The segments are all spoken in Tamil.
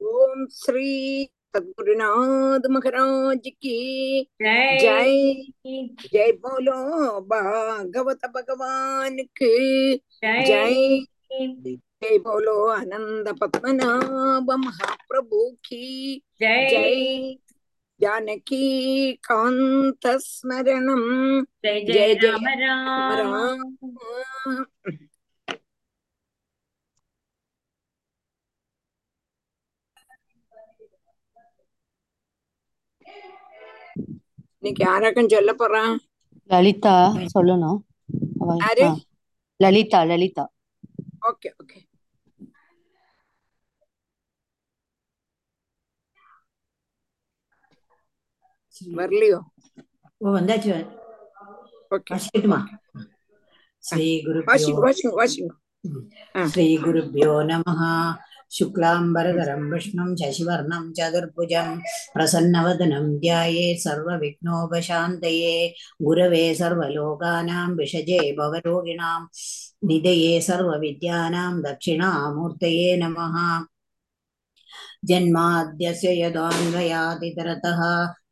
ओम श्री सदगुरुनाथ महाराज की जय जय बोलो भागवत भगवान की जय जय बोलो आनंद पद्मनाभ महाप्रभु की जय जय जानकी कांत स्मरणम जय जय राम இன்னைக்கு யாராக்கும் சொல்ல போறான்? லலிதா சொல்லணும். யாரு? லலிதா லலிதா. Okay okay. வரலையோ? ஓ வந்தாச்சு ஓகே. வாசிக்கட்டுமா ஸ்ரீ குருப்பியோ வாசிங்க வாசிங்க வாசிங்க. ஆ. श्री गुरुभ्यो नमः शुक्लाम्बरधरं विष्णुं शशिवर्णं चतुर्भुजं प्रसन्नवदनं ध्यायेत् सर्वविघ्नोपशान्तये गुरवे सर्वलोकानां विषजे भवरोगिणां निधये सर्वविद्यानां दक्षिणामूर्तये नमः जन्माद्यस्य यदोऽन्वयादितरतः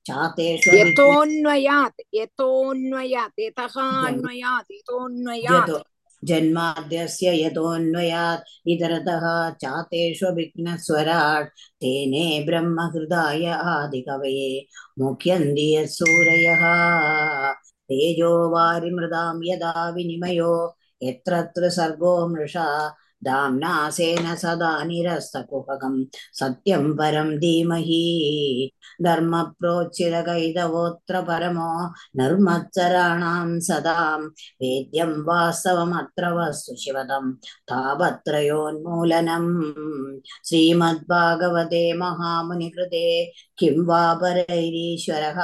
चातेष्व यतोऽन्वयात् यतोऽन्वयात् यतः अन्वयात् यतोऽन्वयात् यतो जन्माद्यस्य यतोऽन्वयात् इतरतः चातेष्व विघ्नस्वराट् तेने ब्रह्महृदाय आदिकवये मुख्यन्ति यत्सूरयः तेजो वारिमृदां यदा विनिमयो यत्र सर्गो मृषा दाम्ना सेन सदा निरस्तकुहकं सत्यं परं धीमहि धर्मप्रोच्चितकैतवोऽत्र परमो निर्मत्सराणां सदां वेद्यं वास्तवमत्र वस्तु शिवदं तापत्रयोन्मूलनम् श्रीमद्भागवते महामुनिकृते किं वा परैरीश्वरः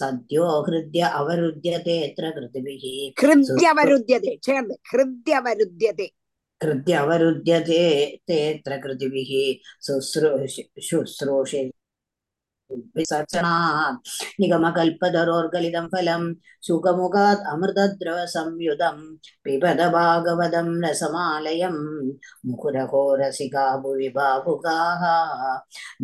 सद्यो हृद्य अवरुध्यतेऽत्र कृतिभिः हृद्यवरुध्यते ചേർന്ന് हृद्यवरुध्यते कृत्य अवरुध्यते तेऽत्र कृतिभिः शुश्रूष शुश्रूषे சச்சனாத் நிகமகல்பதரோர்களிடம் பலம் சுகமுகாத் அமிர்தத்ரவ சம்யுதம் பிபத பாகவதம் ரசமாலயம் முகுரகோரசிகா புவி பாபுகாக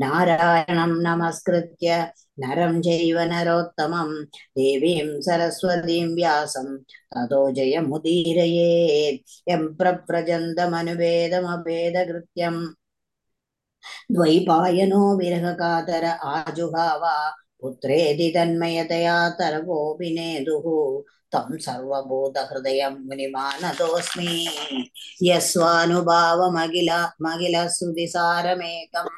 நாராயணம் நமஸ்கிருத்ய நரம் ஜெய்வ நரோத்தமம் தேவீம் சரஸ்வதீம் வியாசம் ததோ ஜெயமுதீரயே எம் பிரப்ரஜந்தமனுபேதமபேதகிருத்யம் द्वैपायनो विरहकातर आजुहाव पुत्रेति तन्मयतया तरवोऽपि नेदुः तं सर्वभूतहृदयं मुनिमानतोऽस्मि यस्वानुभावमखिल मखिलश्रुतिसारमेकम्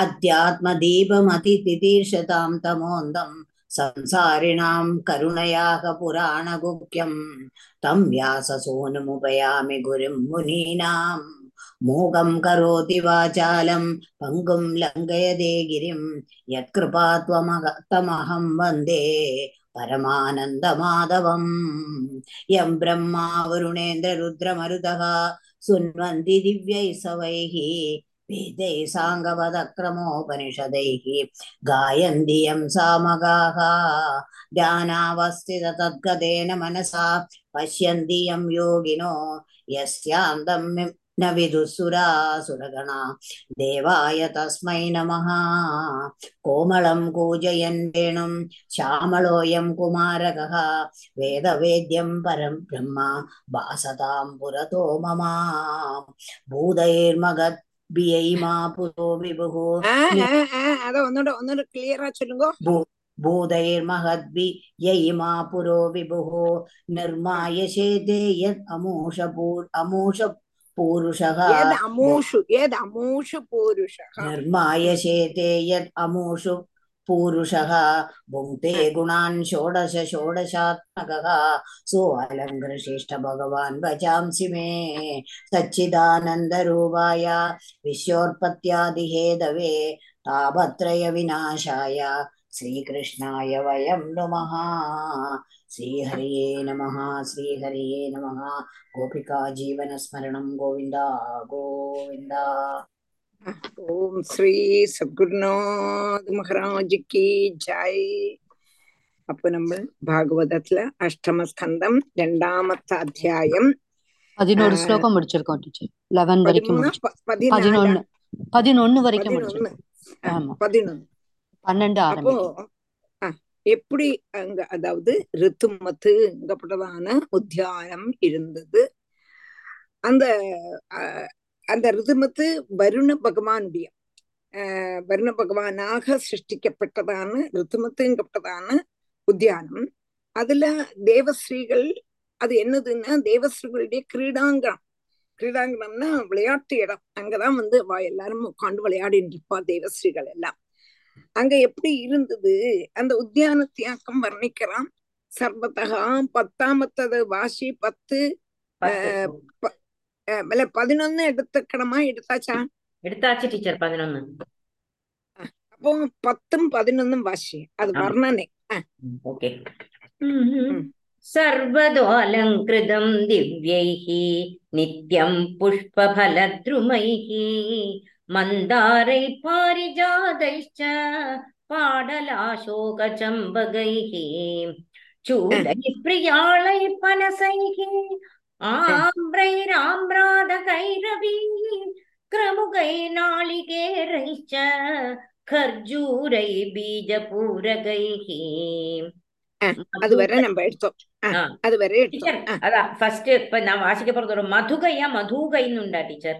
अध्यात्मदीपमतितितीर्षतां तमोन्दं संसारिणां करुणयाः पुराणगुह्यं तं व्याससूनुमुपयामि गुरुं मुनीनाम् मूकं करोति वाचालं पङ्गुं लङ्घयते गिरिं यत्कृपा त्वमहं वन्दे परमानन्दमाधवम् यं ब्रह्मा वरुणेन्द्ररुद्रमरुतः सुन्वन्ति दिव्यैः सवैः वेदैः साङ्गपदक्रमोपनिषदैः गायन्ति यं सामगाः ध्यानावस्थिततद्गतेन मनसा पश्यन्ति यं योगिनो यस्यान्तं न विदुसुरासुरगणा देवाय तस्मै नमः कोमलं कूजयन् वेणुं श्यामलोऽयं कुमारकः वेदवेद्यं परं ब्रह्म वासतां पुरतो मम भूतैर्मगद्भियै मा पुरो विभुः ஆ, ஆ, ஆ, அத ஒன்னோட ஒன்னோட கிளியரா சொல்லுங்க भू- भूतैर्महद्भियै मा पुरो विभुः निर्माय शेते यत् अमूषपूर् अमूषपूरुषः ஏது அமூஷு पूरुषः यदमूषु यदमूषु पूरुषः निर्मायशेते यद् अमूषु पूरुषः भुङ्क्ते गुणान् षोडश षोडशात्मकः सोऽलङ्कृशिष्ट भगवान् भजांसि मे सच्चिदानन्दरूपाय विश्वोत्पत्त्यादिहेदवे तापत्रयविनाशाय श्रीकृष्णाय वयं नुमः श्रीहरिये नमः श्रीहरिये नमः गोपिका जीवनस्मरणं गोविन्द गोविन्द ओम श्री சத்குருநாத் மகாராஜ் கி ஜாய். அப்ப நம்ம பாகவதத்துல அஷ்டம ஸ்கந்தம் இரண்டாமத்த அத்தியாயம். பதினோரு ஸ்லோகம் முடிச்சிருக்கோம் டீச்சர் லெவன் வரைக்கும் பதினொன்னு? பதினொன்னு. வரைக்கும் முடிச்சிருக்கோம். பதினொன்னு. பன்னெண்டு ஆரம்பம் எப்படி அங்க அதாவது ரித்துமத்துங்கப்பட்டதான உத்தியானம் இருந்தது. அந்த அந்த ரிதுமத்து வருண பகவானுடைய வருண பகவானாக சிருஷ்டிக்கப்பட்டதான ரித்துமத்துங்கப்பட்டதான உத்தியானம். அதுல தேவஸ்ரீகள் அது என்னதுன்னா தேவஸ்ரீகளுடைய கிரீடாங்கணம் கிரீடாங்கணம்னா விளையாட்டு இடம். அங்கதான் வந்து வா எல்லாரும் உட்காந்து விளையாடிட்டு இருப்பா தேவஸ்ரீகள் எல்லாம். அங்க எப்படி இருந்தது? அந்த உத்தியான தியாக்கம் வர்ணிக்கிறான். சர்வத்தகா பத்தாமத்தது வாசி பத்து ஆஹ் பதினொன்னு எடுத்துக்கணுமா எடுத்தாச்சா? எடுத்தாச்சு டீச்சர் பதினொன்னு. அப்போ பத்தும் பதினொன்னும் வாசி. அது ஆமா. मन्दारै पारिजातैश्च पाडलाशोकचम्बगैः चूलैः प्रियाळैः पनसैः आम्रैराम्राधकैरवी क्रमुकैनालिकेरैश्च ഖർജൂരൈ ബീജപൂരകൈ അതുവരെ നമ്മ എടുത്തോ അതുവരെ ടീച്ചർ അതാ ഫസ്റ്റ് ഇപ്പൊ ഞാൻ വാശിക്കപ്പുറത്തോടും മധുകയ മധുകൈന്നുണ്ടാ ടീച്ചർ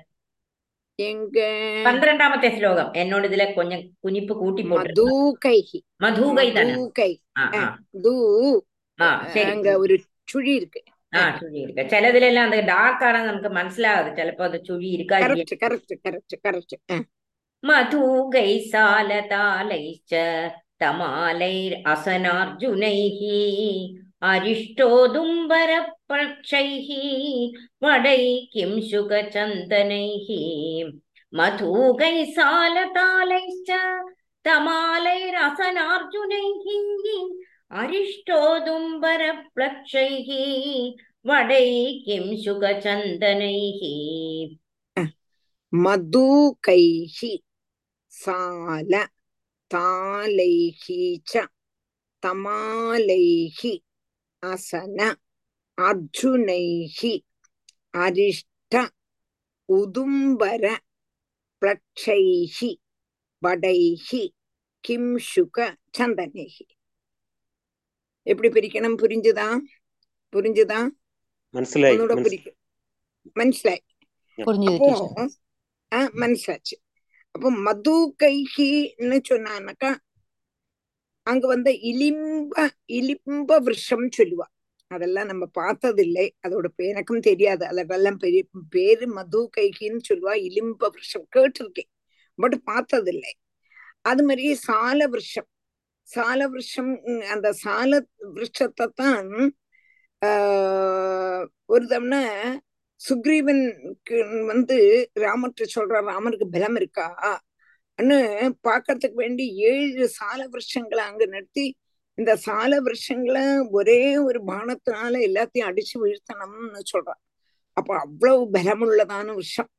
പന്ത്രണ്ടാമത്തെ ശ്ലോകം എന്നോട് ഇതിലെ കൊഞ്ഞ കുനിപ്പ് കൂട്ടി പോട്ടിരുന്നു மதுகைஹி മധുകൈ തന്നെ மதுகை ആ ആ ஆஹ் தூ ആ அஹ் ശരി அங்க ஒரு சுழி இருக்கு ആ ஆஹ் ചുഴി ഇരിക്ക ചിലതിലെല്ലാം അത് ഡാർക്ക് ആണ് നമുക്ക് മനസ്സിലാകാതെ ചിലപ്പോ അത് ചുഴി ഇരിക്കാതിരിക്കും கரெக்ட் கரெக்ட் கரெக்ட் கரெக்ட் ஆஹ் മധുകൈ अरिष्टोदुम्बरप्रक्षैः वडै किं शुकचन्दनैः मधूकैः सालतालैश्च तमालैरसनार्जुनैः अरिष्टोदुम्बरप्लक्षैः वडै किं शुकचन्दनैः मधूकैः साल तालैः च तमालैः அசன அர்ஜுனைஹி அரிஷ்ட உதும்பர பிளட்சைஹி வடைஹி கிம்ஷுக சந்தனைஹி. எப்படி பிரிக்கணும்? புரிஞ்சுதா? புரிஞ்சுதா? மனசிலாய் அப்போ மனசாச்சு அப்போ மது கைஹின்னு சொன்னானாக்கா அங்க வந்து இலிம்ப இலிம்ப விருஷம் சொல்லுவா. அதெல்லாம் நம்ம பார்த்ததில்லை. அதோட பே- எனக்கும் தெரியாது. அதெல்லாம் பெரிய பேரு மது கைகின்னு சொல்லுவா. இலிம்ப விருஷம் கேட்டிருக்கேன். பட் பார்த்ததில்லை. அது மாதிரி சால விருஷம். சால விருஷம் அந்த சால விருஷத்தை தான் ஆஹ் ஒரு தம்னா சுக்ரீவனுக்கு வந்து ராமர்கிட்ட சொல்ற ராமருக்கு பலம் இருக்கா? பாக்கிறதுக்கு வேண்டி ஏழு சால விருஷங்களை அங்க நிறுத்தி இந்த சால விருஷங்களை ஒரே ஒரு பானத்தினால எல்லாத்தையும் அடிச்சு வீழ்த்தணும்னு சொல்றான் அப்ப அவ்வளவு பலமுள்ளதான விஷம்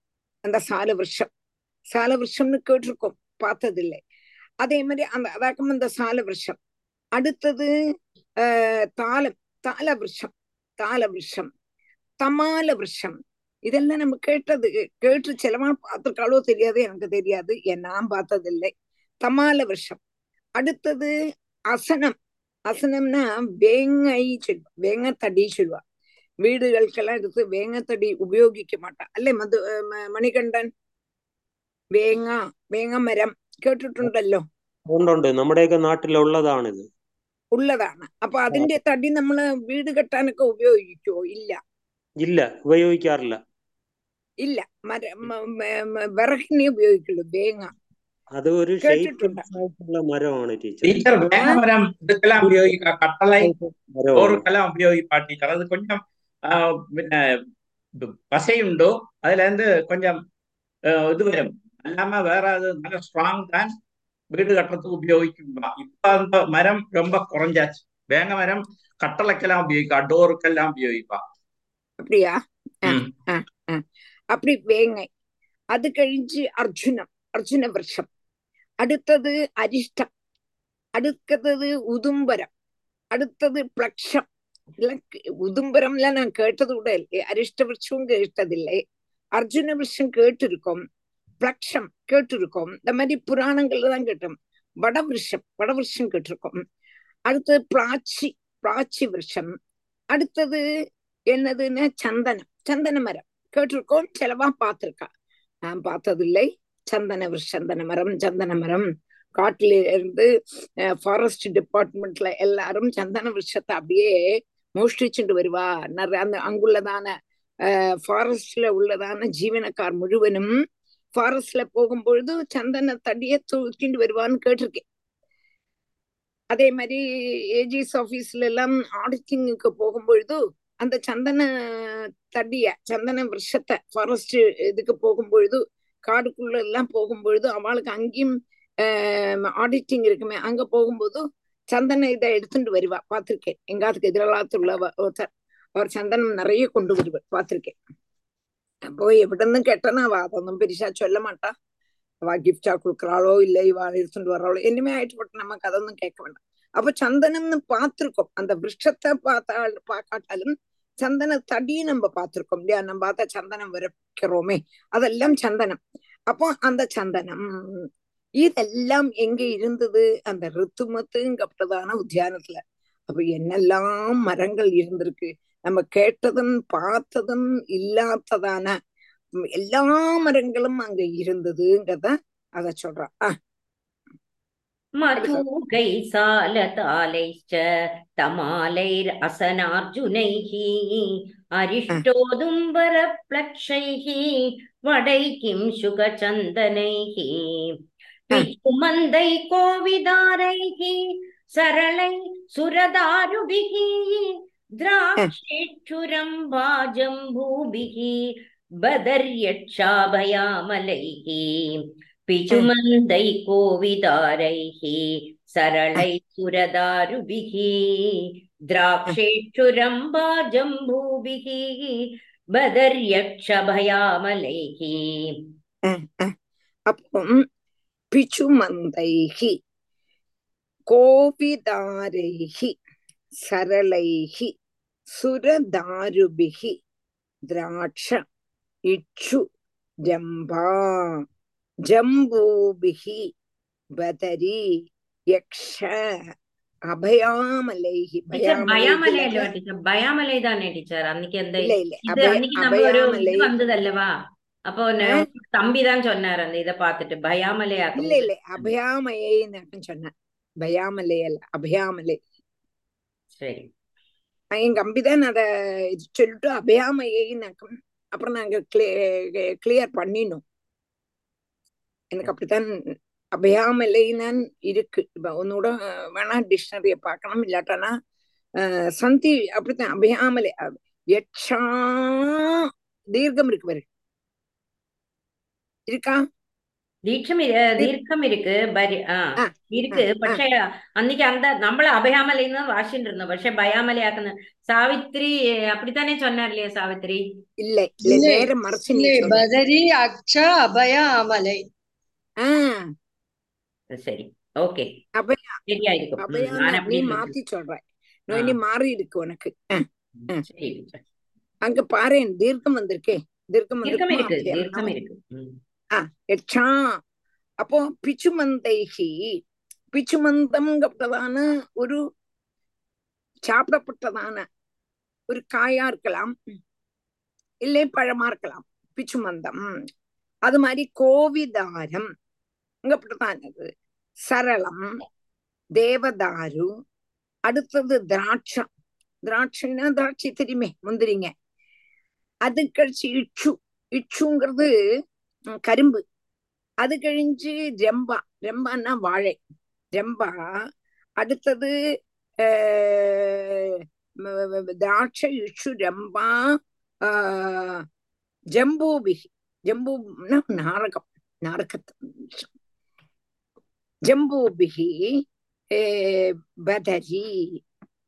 அந்த சால விருஷம் சால விருஷம்னு கேட்டிருக்கோம் பார்த்ததில்லை. அதே மாதிரி அந்த அதாக்கம் அந்த சால விருஷம் அடுத்தது ஆஹ் தாளம் தாள விருஷம் தாள விருஷம் தமால விருஷம் இதெல்லாம் நம்ம கேட்டது கேட்டு சிலவா பார்த்திருக்காளோ தெரியாது எனக்கு தெரியாது என் நான் பார்த்ததில்லை தமால விருஷம் அடுத்தது அசனம் அசனம்னா வேங்கை சொல்லுவா வேங்கத்தடி சொல்லுவா வீடுகளுக்கெல்லாம் எடுத்து வேங்கத்தடி உபயோகிக்க மாட்டா അല്ലേ മധു മ- മണികണ്ഠൻ വേങ്ങ വേങ്ങമരം കേട്ടിട്ടുണ്ടല്ലോ ഉണ്ടുണ്ട് നമ്മുടെയൊക്കെ നാട്ടിലുള്ളതാണിത് ഉള്ളതാണ് അപ്പൊ അതിന്റെ തടി നമ്മള് വീട് കെട്ടാനൊക്കെ ഉപയോഗിക്കുവോ ഇല്ല ഇല്ല ഉപയോഗിക്കാറില്ല ഇല്ല മര മ- മ- മ- വിറകിനെ ഉപയോഗിക്കുള്ളൂ വേങ്ങ അത് ഒരു കേട്ടിട്ടുണ്ടോ? ഷേപ്പ്ലെസ് ആയിട്ടുള്ള മരമാണ് ടീച്ചർ ടീച്ചർ വേങ്ങമരം ഇതൊക്കെല്ലാം ഉപയോഗിക്കാം കട്ടളை മരമാണ് ചോറുക്കെല്ലാം ഉപയോഗിപ്പാ ടീച്ചർ அது கொஞ்சம் ஆஹ், பின்ன பசையுண்டு அதுல இருந்து கொஞ்சம் ஆஹ், இது வரும் அல்லாம வேற அது நல்ல ஸ்ட்ராங் தான் வீடு கட்டுறதுக்கு உபயோகிக்கும் இப்ப அந்த மரம் ரொம்ப குறைஞ்சாச்சு வேங்க மரம் கட்டளைக்கெல்லாம் உபயோகிப்பா டோருக்கெல்லாம் உபயோகிப்பா அப்படியா ആ, ம். ആ, ആ. அப்படி வேங்கை. அது கழிஞ்சு அர்ஜுனம் அர்ஜுன வருஷம் அடுத்தது அரிஷ்டம். அடுத்தது உதும்பரம். அடுத்தது பிளக்ஷம். இதெல்லாம் கே- நான் கேட்டது கூட இல்லையே. அரிஷ்ட விருட்சமும் கேட்டதில்லை. அர்ஜுன விருஷம் கேட்டிருக்கோம். பிளக்ஷம் கேட்டிருக்கோம். இந்த மாதிரி புராணங்கள்ல தான் கேட்டோம். வடவிருஷம் வடவிருஷம் கேட்டிருக்கோம். அடுத்தது பிளாச்சி பிளாச்சி விருஷம் அடுத்தது என்னதுன்னா சந்தனம் சந்தன மரம். கேட்டிருக்கோம். செலவா பார்த்திருக்கா. நான் பார்த்ததில்லை. சந்தன சந்தன மரம் சந்தன மரம் காட்டுல இருந்து ஃபாரஸ்ட் டிபார்ட்மெண்ட்ல எல்லாரும் சந்தன விஷத்தை அப்படியே மோஷ்டிச்சுட்டு வருவா. நிறைய அந்த அங்குள்ளதான ஃபாரஸ்ட்ல உள்ளதான ஜீவனக்கார் முழுவனும் ஃபாரஸ்ட்ல போகும்பொழுது சந்தன தடிய தூக்கிட்டு வருவான்னு கேட்டிருக்கேன். அதே மாதிரி ஏஜிஎஸ் ஆபீஸ்ல எல்லாம் ஆடிட்டிங்க்கு போகும்பொழுது அந்த சந்தன தடிய சந்தன விஷத்தை ஃபாரஸ்ட் இதுக்கு போகும்பொழுது காடுக்குள்ள எல்லாம் போகும்பொழுது அவளுக்கு அங்கேயும் ஆடிட்டிங் இருக்குமே. அங்க போகும்போது சந்தன இதை எடுத்துட்டு வருவா. பார்த்திருக்கேன். எங்காத்துக்கு எதிரலாத்துள்ள ஒருத்தர். அவர் சந்தனம் நிறைய கொண்டு வருவார். பார்த்திருக்கேன். அப்போ எவிடன்னு கேட்டனா அவ அதொன்னும் பெரிசா சொல்ல மாட்டா. அவ கிஃப்டா கொடுக்குறாளோ இல்ல இவ எடுத்துட்டு வர்றாளோ என்னமே ஆயிட்டு போட்டு நமக்கு அதொன்னும் கேட்க வேண்டாம். அப்ப சந்தனம்னு பார்த்திருக்கோம். அந்த விருஷத்தை பார்த்தா பார்க்காட்டாலும் சந்தன தடி நம்ம பார்த்திருக்கோம் இல்லையா? நம்ம பார்த்தா சந்தனம் விரக்கிறோமே. அதெல்லாம் சந்தனம். அப்போ அந்த சந்தனம் இதெல்லாம் எங்க இருந்தது? அந்த ரித்துமத்துங்கப்பட்டதான உத்தியானத்துல. அப்ப என்னெல்லாம் மரங்கள் இருந்திருக்கு? நம்ம கேட்டதும் பார்த்ததும் இல்லாததான எல்லா மரங்களும் அங்க இருந்ததுங்கிறத அத சொல்றான் ஆஹ் மதூகைசாலதாலைச்ச தமாலைரசனார்ஜுனைः அரிஷ்டோதும்பரப்ளக்ஷைः வடை கிம் சுகச்சந்தனைः பிச்சுமந்தை கோவிதாரைः சரளை சுரதாருபிः திராட்சேச்சுரம்பாஜம்பூபிः பதர்யட்சாபயாமலைः பிஜுமந்தை கோவிதாரைः सरलै सुरदारुभिः द्राक्षेक्षुरम्बा जम्बूभिः बदर्यक्षभयामलैः அப்போ பிச்சுமந்தைகி கோபிதாரைகி சரளைகி சுரதாருபிகி திராட்ச இச்சு ஜம்பா ஜம்பூபிகி பதரி யக்ஷ అభయామలైహి భయామలైలో టీచర్ భయామలైదానే టీచర్ అందుకే అన్నికి వందదల్లవా அப்போ தம்பிதான் சொன்னார் அந்த இத பாத்துட்டு பயாமலை இல்ல இல்ல. அபயாமலைன்னு சொன்னேன் பயாமலை அல்ல அபயாமலை. சரி. எங்க அம்பிதான் அத சொல்லிட்டு அபயாமலைன்னு அப்புறம் நாங்க கிளியர் பண்ணினோம். எனக்கு அப்படித்தான் அபயாமலைதான் இருக்கு இப்ப ஒன்னோட வேணா டிக்ஷனரிய பார்க்கணும் இல்லாட்டனா அஹ், சந்தி அப்படித்தான் அபயாமலை அ- யக்ஷா தீர்க்கம் இருக்கு பாரு இருக்கா தீட்சம் இரு- தீர்க்கம் இருக்கு பரி ആ ആ, இருக்கு ആ, ആ. പക്ഷെ അന്നിക്ക് അന്ത നമ്മള് അഭയാമലയിൽ നിന്ന് വാശിണ്ടിരുന്നു പക്ഷെ ഭയാമലയാക്കുന്ന സാവിത്രി அப்படித்தானே சொன்னார்லையா சாவித்ரி இல்ல இல்ல இல்லை நேரம் மறைச்சு சரி. ஓகே. அபய சரியாயிருக்கும் ம், அபயான நான் நீ அப்படி மாத்தி சொல்ற ஆ. நான் இனி மாறி இருக்கு உனக்கு. அங்க பாரேன் தீர்க்கம் வந்திருக்கே. தீர்க்கம் இருக்கு அப்போ பிச்சுமந்தைகி பிச்சுமந்தம்ங்கிறதான ஒரு சாப்பிடப்பட்டதான ஒரு காயா இருக்கலாம். இல்லை பழமா இருக்கலாம். பிச்சுமந்தம். அது மாதிரி கோவிதாரம். இங்கப்பட்டதானது சரளம் தேவதாரு அடுத்தது திராட்சம் திராட்சைன்னா திராட்சை தெரியுமே முந்திரிங்க. அது கழிச்சு இச்சு இச்சுங்கிறது கரும்பு. அது கழிஞ்சு ரெம்பா ரெம்பான்னா வாழை. ரெம்பா அடுத்தது ஆஹ், திராட்சை இச்சு ரெம்பா ஆஹ், ஜம்பூபிகி. ஜம்பூன்னா நாரகம். நாரகத்து ஜம்பூபிகி ஆஹ், பதரி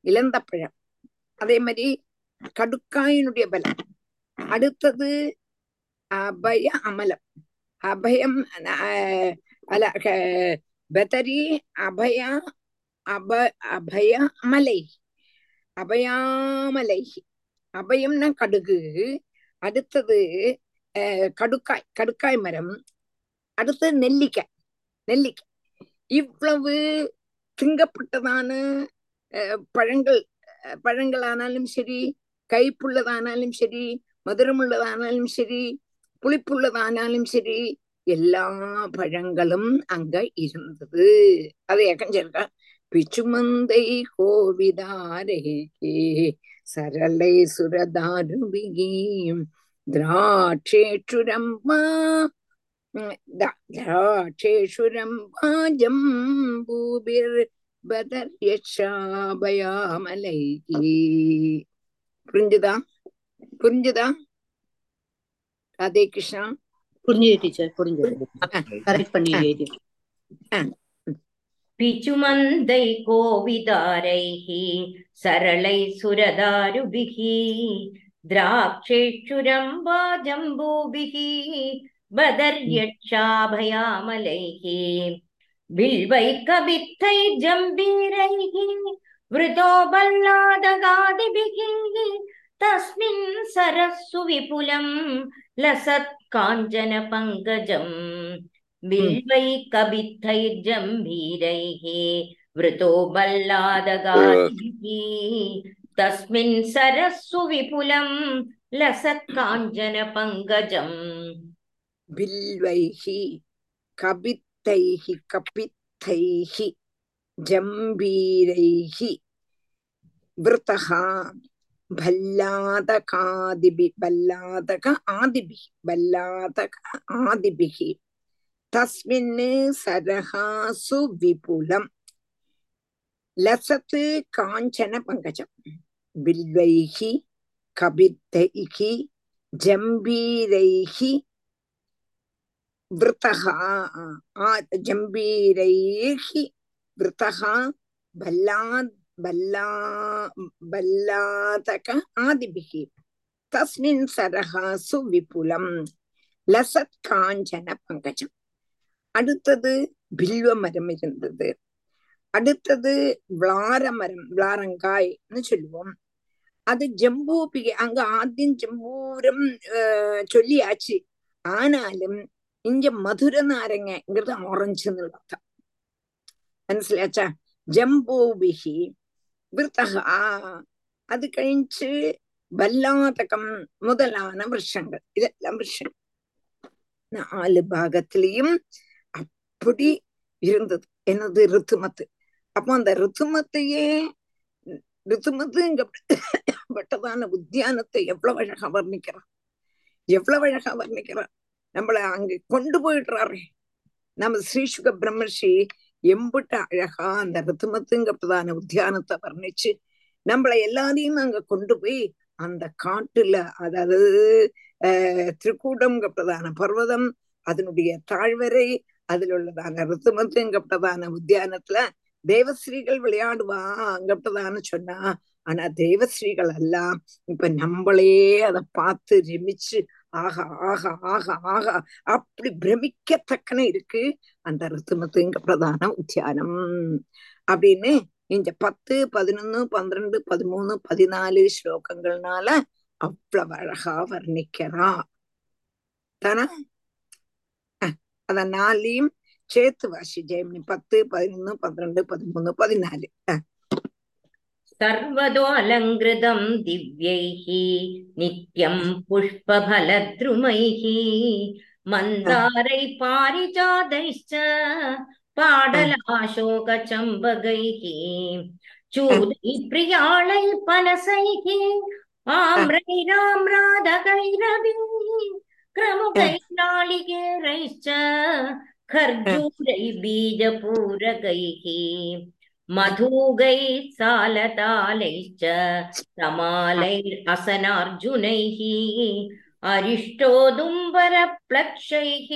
இளந்தப்பழம் அதே மாதிரி கடுக்காயினுடைய பலம். அடுத்தது அபய அமலம். அபயம் அல பதரி அபய அப அபய அமலை. அபயாமலை. அபயம்னா கடுகு. அடுத்தது கடுக்காய் கடுக்காய் மரம். அடுத்தது நெல்லிக்காய் நெல்லிக்காய் இவ்வளவு திங்கப்பட்டதான பழங்கள் பழங்களானாலும் சரி கைப்புள்ளதானாலும் சரி மதுரமுள்ளதானாலும் சரி புளிப்புள்ளதானாலும் சரி எல்லா பழங்களும் அங்க இருந்தது. அதை எக்கஞ்சிருக்கா பிச்சுமந்தை கோவிதாரேகே சரளை சுரதாருபிகீம் திராட்சேற்றுரம்மா புரிஞ்சுதா புரிஞ்சுதா ராதே கிருஷ்ணா புரிஞ்சுது டீச்சர் புரிஞ்சுது. கரெக்ட் பண்ணி எழுதி. பிச்சுமந்தை கோவிதாரைः सरलै सुरदारुभिः द्राक्षेक्षुरम्बा जम्बूभिः बदर्यक्षाभयामलैः बिल्वैकबित्थैर्जम्बीरैः वृतो बल्लादगादिभिः तस्मिन् सरस्सु विपुलं लसत् काञ्चनपङ्कजम् बिल्वैकबित्थैर्जम्बीरैः वृतो बल्लादगादिभिः तस्मिन् सरस्सु विपुलं लसत् பில்வைஹி கபித்தைஹி கபித்தைஹி ஜம்பீரைஹி விரதகா பல்லாதகாதிபி பல்லாதக ஆதிபி பல்லாதக ஆதிபிகி. தஸ்மின் சரகாசு விபுலம். லசத்து காஞ்சன பங்கஜம். பில்வைஹி கபித்தைஹி ஜம்பீரைஹி விரதகா ஜம்பீரைः விரதகா பல்லாத் பல்லா பல்லாதக ஆதிபிः தஸ்மின் சரகா சுவிபுலம் லசத் காஞ்சன பங்கஜம். அடுத்தது பில்வ மரம் இருந்தது. அடுத்தது விளார மரம் விளாரங்காய்னு சொல்லுவோம். அது ஜம்பூபிகை அங்க ஆத்தியம் ஜம்பூரம் சொல்லியாச்சு. ஆனாலும் ഇഞ്ച മധുര നാരങ്ങത് ഓറഞ്ച് എന്നുള്ള അർത്ഥം മനസ്സിലാച്ച ജംബൂബിഹി വൃത്തഹ അത് കഴിച്ച് വല്ലാതകം മുതലാന വൃക്ഷങ്ങൾ ഇതെല്ലാം വൃക്ഷം നാല് ഭാഗത്തിലെയും அப்படி இருந்தது. எனது ரித்துமத்து? அப்போ அந்த ரித்துமத்தையே ரித்துமத்துங்கப்பட்டதான உத்தியானத்தை எவ்வளவு அழகா வர்ணிக்கிறான். எவ்வளவு அழகா வர்ணிக்கிறான். நம்மள அங்க கொண்டு போயிடுறாரே. நம்ம ஸ்ரீசுக பிரம்மர்ஷி எம்பிட்ட அழகா அந்த ரித்துமத்துங்கப்பட்டதான உத்தியானத்தை வர்ணிச்சு நம்மளை எல்லாரையும் அங்க கொண்டு போய் அந்த காட்டுல அதாவது அஹ் பிரதான பர்வதம் அதனுடைய தாழ்வரை அதில் உள்ளதான ரித்துமத்துங்கப்பட்டதான உத்தியானத்துல தேவஸ்ரீகள் விளையாடுவா விளையாடுவாங்கப்பட்டதான்னு சொன்னா. ஆனா தேவஸ்ரீகள் எல்லாம் இப்ப நம்மளே அதை பார்த்து ரமிச்சு ஆகா ஆகா ஆகா ஆகா அப்படி பிரமிக்கத்தக்கன இருக்கு அந்த ரித்துமத்துங்க பிரதான உத்தியானம். அப்படின்னு இந்த பத்து பதினொன்னு பன்னிரண்டு பதிமூணு பதினாலு ஸ்லோகங்கள்னால அவ்வளவு அழகா வர்ணிக்கிறா. தானா? அத நாலையும் சேர்த்து வாசி ஜெயமணி. பத்து பதினொன்னு பன்னிரண்டு பதிமூணு பதினாலு. அஹ், सर्वतो अलङ्कृतं दिव्यैः नित्यं पुष्पफलद्रुमैः मन्दारै पारिजातैश्च पाडलाशोकचम्बकैः चूदैः प्रियाळैः पनसैः आम्रैराम्रादकैरभिः क्रमुकैः नालिकेरैश्च खर्जूरैः बीजपूरकैः मधुगैः सालतालैश्च समालैरसनार्जुनैः अरिष्टोदुम्बरप्लक्षैः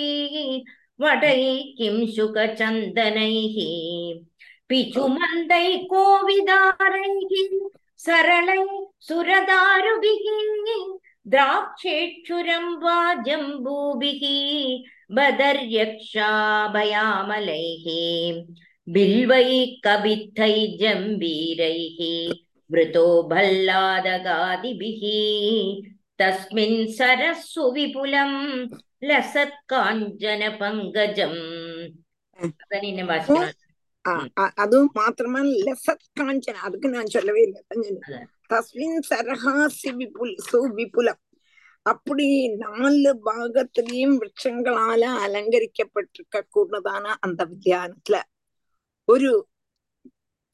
वटैः किंशुकचन्दनैः पिचुमन्दैः कोविदारैः सरलैः सुरदारुभिः द्राक्षेक्षुरम्बा जम्बूभिः बदर्यक्षाभयामलैः बिल्वैः कबित्थैः जम्बीरैः वृतो भल्लादगादिभिः तस्मिन् सरस्सु विपुलं लसत् काञ्चनपङ्कजम् അതന്നെ വായിക്കണം ആ, അ- അത് മാത്രമല്ല സത് കാഞ്ചന അതൊക്കെ ഞാൻ ചൊല്ലവേ ഇല്ല അതാ ഞാൻ അതെ. தஸ்மின் சரஹாசி விபுல் சு விபுலம் அப்படி நாலு பாகத்திலையும் விருட்சங்களால அலங்கரிக்கப்பட்டிருக்க கூடதான அந்த உத்தியானத்துல ஒரு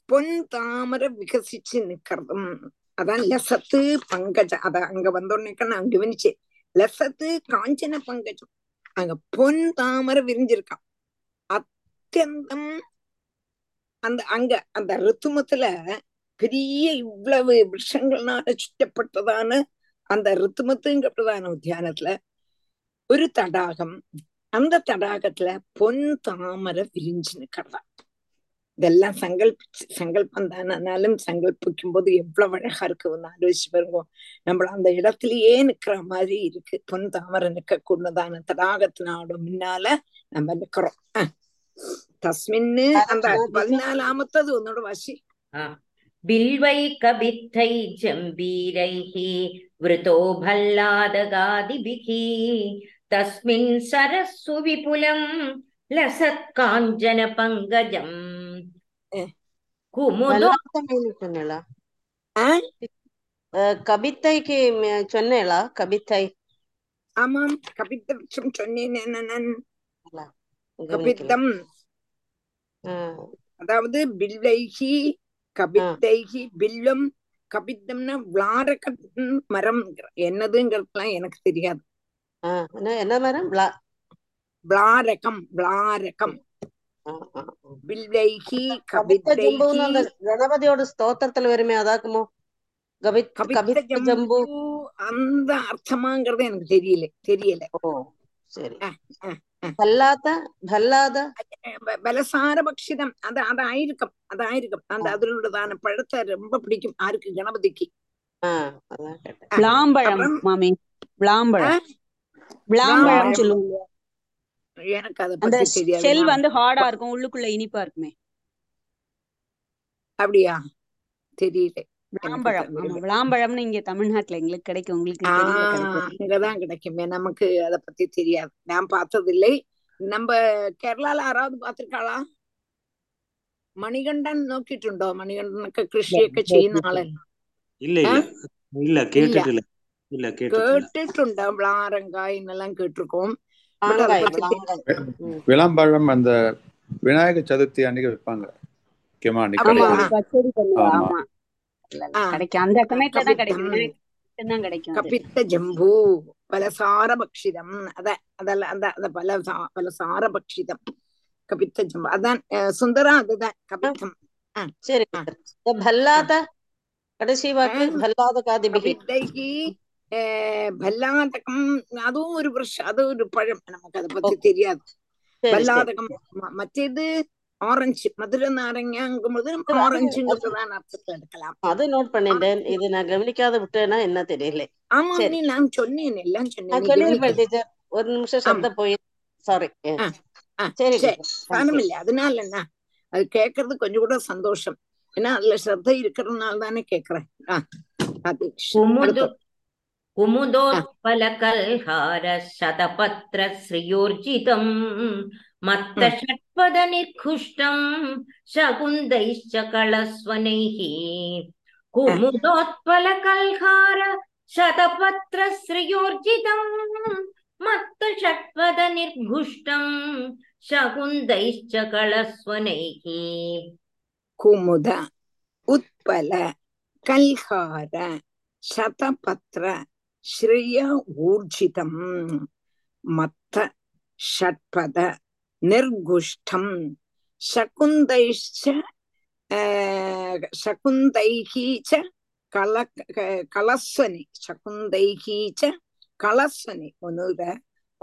பொன் தாமரை விகசிச்சு நிக்கிறதும் அதான் லசத்து பங்கஜம் அத அங்க வந்தோடனே நான் கவனிச்சேன் லசத்து காஞ்சன பங்கஜம் அங்க பொன் தாமரை விரிஞ்சிருக்கான் அத்தியந்தம் அந்த அங்க அந்த ரித்துமத்துல பெரிய இவ்வளவு விஷங்கள்னால சுற்றப்பட்டதான அந்த ரித்துமத்துங்கப்பட்டதான உத்தியானத்துல ஒரு தடாகம் அந்த தடாகத்துல பொன் தாமரை விரிஞ்சு நிக்கிறதான் இதெல்லாம் சங்கல்பிச்சு சங்கல்பம் தானானாலும் சங்கல்பிக்கும் போது எவ்வளவு அழகா இருக்குன்னு ஆலோசிச்சு பாருங்க. நம்மள அந்த இடத்துலயே நிக்கிற மாதிரி இருக்கு. பொன் தாமரை நிக்க கூடதான தடாகத்தினாலும் முன்னால நம்ம நிக்கிறோம். தஸ்மின்னு அந்த பதினாலாமத்தது ஒன்னோட வாசி. பில்வை கபித்தை ஜம்பீரைஹி விருதோ பல்லாதகாதிபிகி தஸ்மின் சரஸ்சு விபுலம் லசத் காஞ்சன பங்கஜம். கபித்தைக்கு ம- சொன்னேளா கபித்தை ஆமாம் கபித்த விருட்சம் சொன்னேன் என்ன நான் கபித்தம் ஆஹ் அதாவது பில்வைகி கபித்தைகி பில்லம் கபித்தம்னா விளாரக மரம் என்னதுங்கிறதுலாம் எனக்கு தெரியாது என்ன மரம் விளா விளாரகம் விளாரகம் தெரியல ஓ சரி. அஹ், அஹ், அஹ். பல்லாத பல்லாத ப- பலசார பக்ஷிதம் அது அதாயிருக்கும் அதாயிருக்கும் அந்த அதிலுள்ளதான பழத்தை ரொம்ப பிடிக்கும் யாருக்கு கணபதிக்கு. ஆஹ் அதான் கேட்டேன். அஹ், விளாம்பழம் மாமி. விளாம்பழம். விளாம்பழம். விளாம்பழம் சொல்லுவாங்க எனக்கு அத பத்தி தெரியாது ஷெல் வந்து ஹார்டா இருக்கும் உள்ளுக்குள்ள இனிப்பா இருக்குமே. அப்படியா? தெரியல. விளாம்பழம். விளாம்பழம்னு இங்க தமிழ்நாட்டுல எங்களுக்கு கிடைக்கும். உங்களுக்கு இங்கதான் கிடைக்குமே. நமக்கு அத பத்தி தெரியாது. நான் பார்த்ததில்லை. நம்ம கேரளால யாராவது பார்த்திருக்காளா? மணிகண்டன் നോക്കിയിട്ടുണ്ടോ മണികണ്ഠനൊക്കെ കൃഷിയൊക്കെ ചെയ്യുന്ന ആളല്ല இல்ல ഇല്ല കേട്ടിട്ടില്ല ഇല്ല കേട്ടിട്ടുണ്ട് വിളാരങ്കായ് എന്നെല്ലാം കേട്ടിരിക്കും விளம்பழம் அந்த விநாயகர் சதுர்த்தி அன்னைக்கு வைப்பாங்க. முக்கியமா கபித்த ஜம்பு பலசார பக்ஷிதம். அத அதெல்லாம் அந்த அந்த பல பலசார பக்ஷிதம். கபித்த ஜம்பு. அதான் சுந்தரா அதுதான். கபித்தம். சரி பல்லாத கடைசி வாக்கு. பல்லாத காதிபிகி பல்லாதகம் அதுவும் ஒரு வருஷம் அது ஒரு பழம் நமக்கு அதை பத்தி தெரியாது பல்லாதகம் மற்றது ஆரஞ்சு மதுரை நாரங்காங்கும்போது நம்ம ஆரஞ்சுங்கிறதுதான் அர்த்தத்தை எடுக்கலாம் அது நோட் பண்ணிட்டேன் இது நான் கவனிக்காத விட்டேன்னா என்ன தெரியல ஆமா நான் சொன்னேன் எல்லாம் சொன்னேன் ஒரு நிமிஷம் சத்தம் போய் சாரி சரி காரணமில்லை அதனால என்ன அது கேட்கறது கொஞ்சம் கூட சந்தோஷம் ஏன்னா அதுல ஸ்ரத்த இருக்கிறதுனால தானே கேக்குறேன் ஆ அது कुमुदोत्पलकल्हारशतपत्रश्रियोर्जितम् मत्तषट्पदनिर्घुष्टम् शकुन्दैश्च कलस्वनैः कुमुदोत्पलकल्हार शतपत्रश्रियोर्जितम् मत्तषट्पदनिर्घुष्टम् शकुन्दैश्च कलस्वनैः कुमुद उत्पल कल्हार शतपत्र ஸ்ரேய ஊர்ஜிதம். மத்த ஷட்பத நிர்குஷ்டம். சகுந்தைச்ச சகுந்தைகீச்ச கல க- கலஸ்வனி சகுந்தைஹி ச கலஸ்வனி ஒன்னுல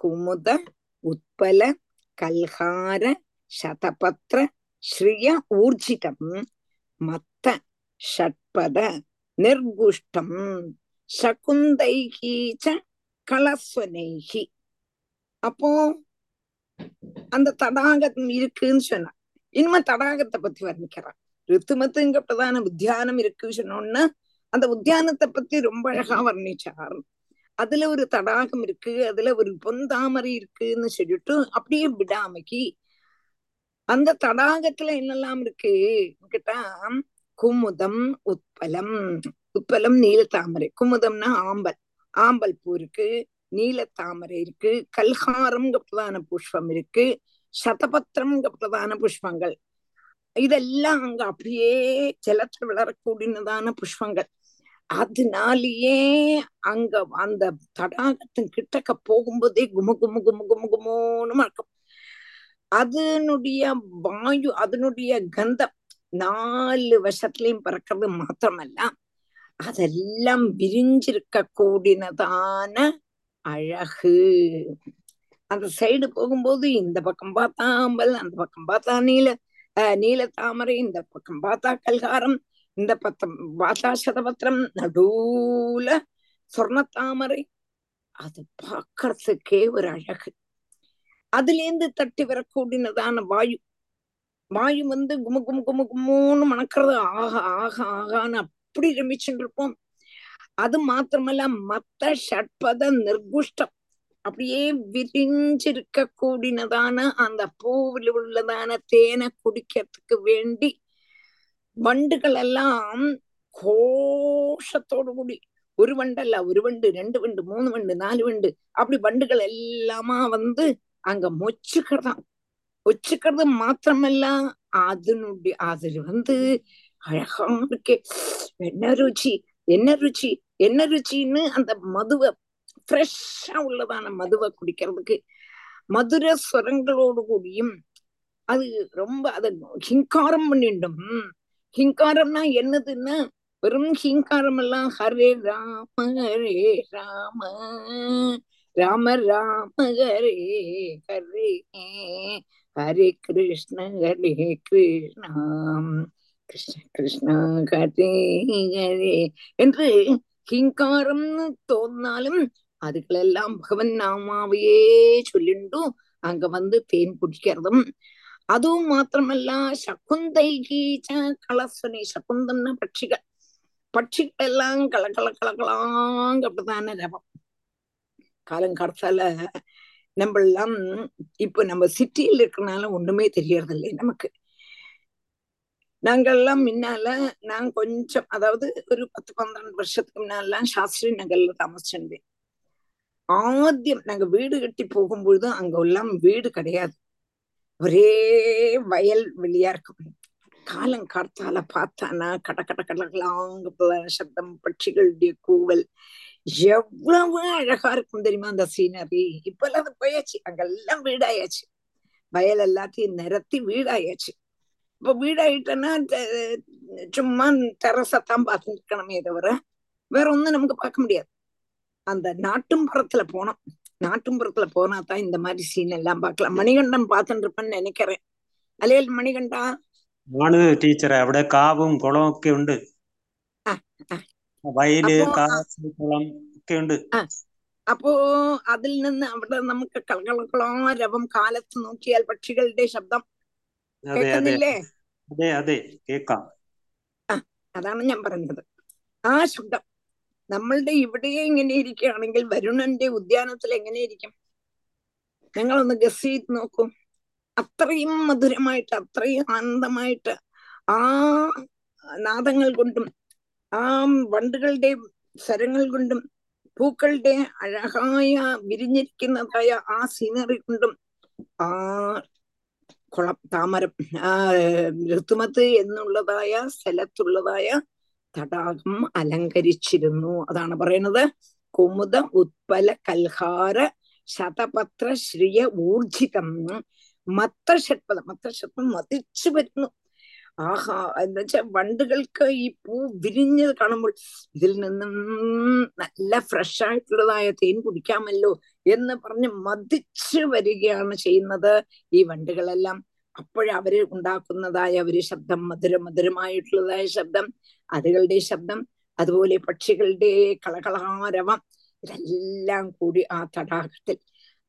குமுத உத்பல கல்ஹார சதபத்ர ஸ்ரீய ஊர்ஜிதம். மத்த ஷட்பத நிர்குஷ்டம். சகுந்தைகீச்ச ச அப்போ அந்த தடாகம் இருக்குன்னு சொன்னான் இனிமே தடாகத்தை பத்தி வர்ணிக்கிறான் ரித்துமத்துங்கப்பட்டதான உத்தியானம் இருக்கு சொன்னோன்னு அந்த உத்தியானத்தை பத்தி ரொம்ப அழகா வர்ணிச்சார் அதுல ஒரு தடாகம் இருக்கு அதுல ஒரு பொந்தாமரை இருக்குன்னு சொல்லிட்டு அப்படியே விடாமக்கி அந்த தடாகத்துல என்னெல்லாம் இருக்கு கேட்டா குமுதம் உத்பலம் உப்பலம் நீலத்தாமரை குமுதம்னா ஆம்பல். ஆம்பல் பூ இருக்கு நீலத்தாமரை இருக்கு. கல்ஹாரம் பிரதான புஷ்பம் இருக்கு. சதபத்திரம் பிரதான புஷ்பங்கள். இதெல்லாம் அங்க அப்படியே ஜலத்துல வளரக்கூடியதான புஷ்பங்கள். அதனாலேயே அங்க அந்த தடாகத்தின் கிட்டக்க போகும்போதே குமு குமு குமு குமு குமோன்னு மறக்கும். அதனுடைய வாயு அதனுடைய கந்தம் நாலு வருஷத்துலயும் பறக்கிறது மாத்திரமல்ல. அதெல்லாம் விரிஞ்சிருக்க கூடினதான அழகு. அந்த சைடு போகும்போது இந்த பக்கம் பார்த்தா அம்பல் அந்த பக்கம் பார்த்தா நீல ஆஹ் நீல தாமரை இந்த பக்கம் பார்த்தா கல்காரம் இந்த பத்தம் பார்த்தா சதபத்திரம் நடுவுல சொர்ண தாமரை அது பார்க்கறதுக்கே ஒரு அழகு. அதுல இருந்து தட்டி வரக்கூடினதான வாயு. வாயு வந்து குமு குமு குமு குமுன்னு மணக்கிறது. ஆக ஆக ஆகான்னு அப்படி ரமிச்சுட்டு இருப்போம் அது மாத்திரமல்ல மத்த ஷட்பத நிர்குஷ்டம். அப்படியே விரிஞ்சிருக்க கூடினதான அந்த பூவில் உள்ளதான தேனை குடிக்கிறதுக்கு வேண்டி வண்டுகள் எல்லாம் கோஷத்தோடு கூடி ஒரு வண்டல்ல ஒரு வண்டு ரெண்டு வண்டு மூணு வண்டு நாலு வண்டு அப்படி வண்டுகள் எல்லாமா வந்து அங்க மொச்சுக்கிறதாம். ஒச்சுக்கிறது மாத்திரமல்ல அதனுடைய அது வந்து அழகா இருக்கே. என்ன ருச்சி என்ன ருச்சி என்ன ருச்சின்னு அந்த மதுவை ஃப்ரெஷ்ஷா உள்ளதான மதுவை குடிக்கிறதுக்கு மதுர ஸ்வரங்களோடு கூடியும் அது ரொம்ப அத ஹிங்காரம் பண்ணிடும். ஹிங்காரம்னா என்னதுன்னா வெறும் ஹிங்காரம் எல்லாம் ஹரே ராம ஹரே ராம ராம ராம ஹரே ஹரே ஹரே கிருஷ்ண ஹரே கிருஷ்ணா. கிருஷ்ண கிருஷ்ணா கதே கதே என்று ஹிங்காரம்னு தோன்னாலும் அதுகளெல்லாம் பகவன் நாமாவையே சொல்லிண்டும் அங்க வந்து தேன் குடிக்கிறதும். அதுவும் மாத்திரமல்ல சகுந்தை கீச்ச கலசுனி சகுந்தம்னா பட்சிகள். பட்சிகள் எல்லாம் கல கல கலக்கலாங்க அப்படித்தான ரவம். காலம் கடத்தால நம்ம எல்லாம் இப்ப நம்ம சிட்டியில் இருக்கிறனால ஒண்ணுமே தெரியறது நமக்கு. நாங்கள்லாம் முன்னால நான் கொஞ்சம் அதாவது ஒரு பத்து பன்னெண்டு வருஷத்துக்கு முன்னாலாம் சாஸ்திரி நகர்ல தாமசிச்சிருந்தேன் ஆத்தியம் நாங்க வீடு கட்டி போகும்பொழுது அங்கெல்லாம் வீடு கிடையாது. ஒரே வயல் வெளியா இருக்கும். காலம் காத்தால பார்த்தானா கட கட கடலாங்க சப்தம் பட்சிகளுடைய கூவல். எவ்வளவு அழகா இருக்கும் தெரியுமா அந்த சீனரி? இப்ப எல்லாம் போயாச்சு. அங்கெல்லாம் வீடாயாச்சு. வயல் எல்லாத்தையும் நிரத்தி வீடாயாச்சு. இப்ப வீடாயிட்டேன்னா சும்மா டெரஸத்தான் பார்த்துட்டு இருக்கணுமே தவிர வேற ஒண்ணும் நமக்கு பார்க்க முடியாது அந்த நாட்டும்புறத்துல போனோம் நாட்டும்புறத்துல போனா தான் இந்த மாதிரி சீன் எல்லாம் பார்க்கலாம் மணிகண்டன் பார்த்துட்டு இருப்பேன்னு நினைக்கிறேன் അല്ലേ മണികണ്ഠ ആണ് ടീച്ചറെ അവിടെ കാവും കുളവും ഒക്കെ ഉണ്ട് ആ ആ വയല് അപ്പോ ആ, കാവ് കുളം ഒക്കെ ഉണ്ട് ആ അപ്പോ അതിൽ നിന്ന് അവിടെ നമുക്ക് കളകളകളോ രവം കാലത്ത് നോക്കിയാൽ പക്ഷികളുടെ ശബ്ദം അതെ അതെ. അതെ അതെ. കേക്കാം അതാണ് ഞാൻ പറഞ്ഞത്. ആ ശബ്ദം. നമ്മളുടെ ഇവിടെ ഇങ്ങനെ ഇരിക്കുകയാണെങ്കിൽ വരുണന്റെ ഉദ്യാനത്തിൽ എങ്ങനെ ഇരിക്കും? ഞങ്ങളൊന്ന് ഗസ് ചെയ്ത് നോക്കൂ. അത്രയും മധുരമായിട്ട് അത്രയും ആനന്ദമായിട്ട് ആ നാദങ്ങൾ കൊണ്ടും ആ വണ്ടുകളുടെ സ്വരങ്ങൾ കൊണ്ടും പൂക്കളുടെ അഴകായ വിരിഞ്ഞിരിക്കുന്നതായ ആ സീനറി കൊണ്ടും ആ കുളം താമരം. ആ ഋതുമത്ത് എന്നുള്ളതായ സ്ഥലത്തുള്ളതായ തടാകം അലങ്കരിച്ചിരുന്നു. അതാണ് പറയുന്നത്. കുമുദ ഉത്പല കൽഹാര ശതപത്ര ശ്രീയ ഊർജിതം. മത്തഷത്പദം മത്തഷത്പം മതിച്ചു വരുന്നു. ആഹാ എന്ന് വെച്ചാൽ വണ്ടുകൾക്ക് ഈ പൂ വിരിഞ്ഞത് കാണുമ്പോൾ ഇതിൽ നിന്നും നല്ല ഫ്രഷ് ആയിട്ടുള്ളതായ തേൻ കുടിക്കാമല്ലോ. എന്ന് പറഞ്ഞ് മതിച്ചു വരികയാണ് ചെയ്യുന്നത് ഈ വണ്ടുകളെല്ലാം. അപ്പോഴവര് ഉണ്ടാക്കുന്നതായ ഒരു ശബ്ദം മധുര മധുരമായിട്ടുള്ളതായ ശബ്ദം അതുകളുടെ ശബ്ദം അതുപോലെ പക്ഷികളുടെ കളകളാരവം ഇതെല്ലാം കൂടി ആ തടാകത്തിൽ.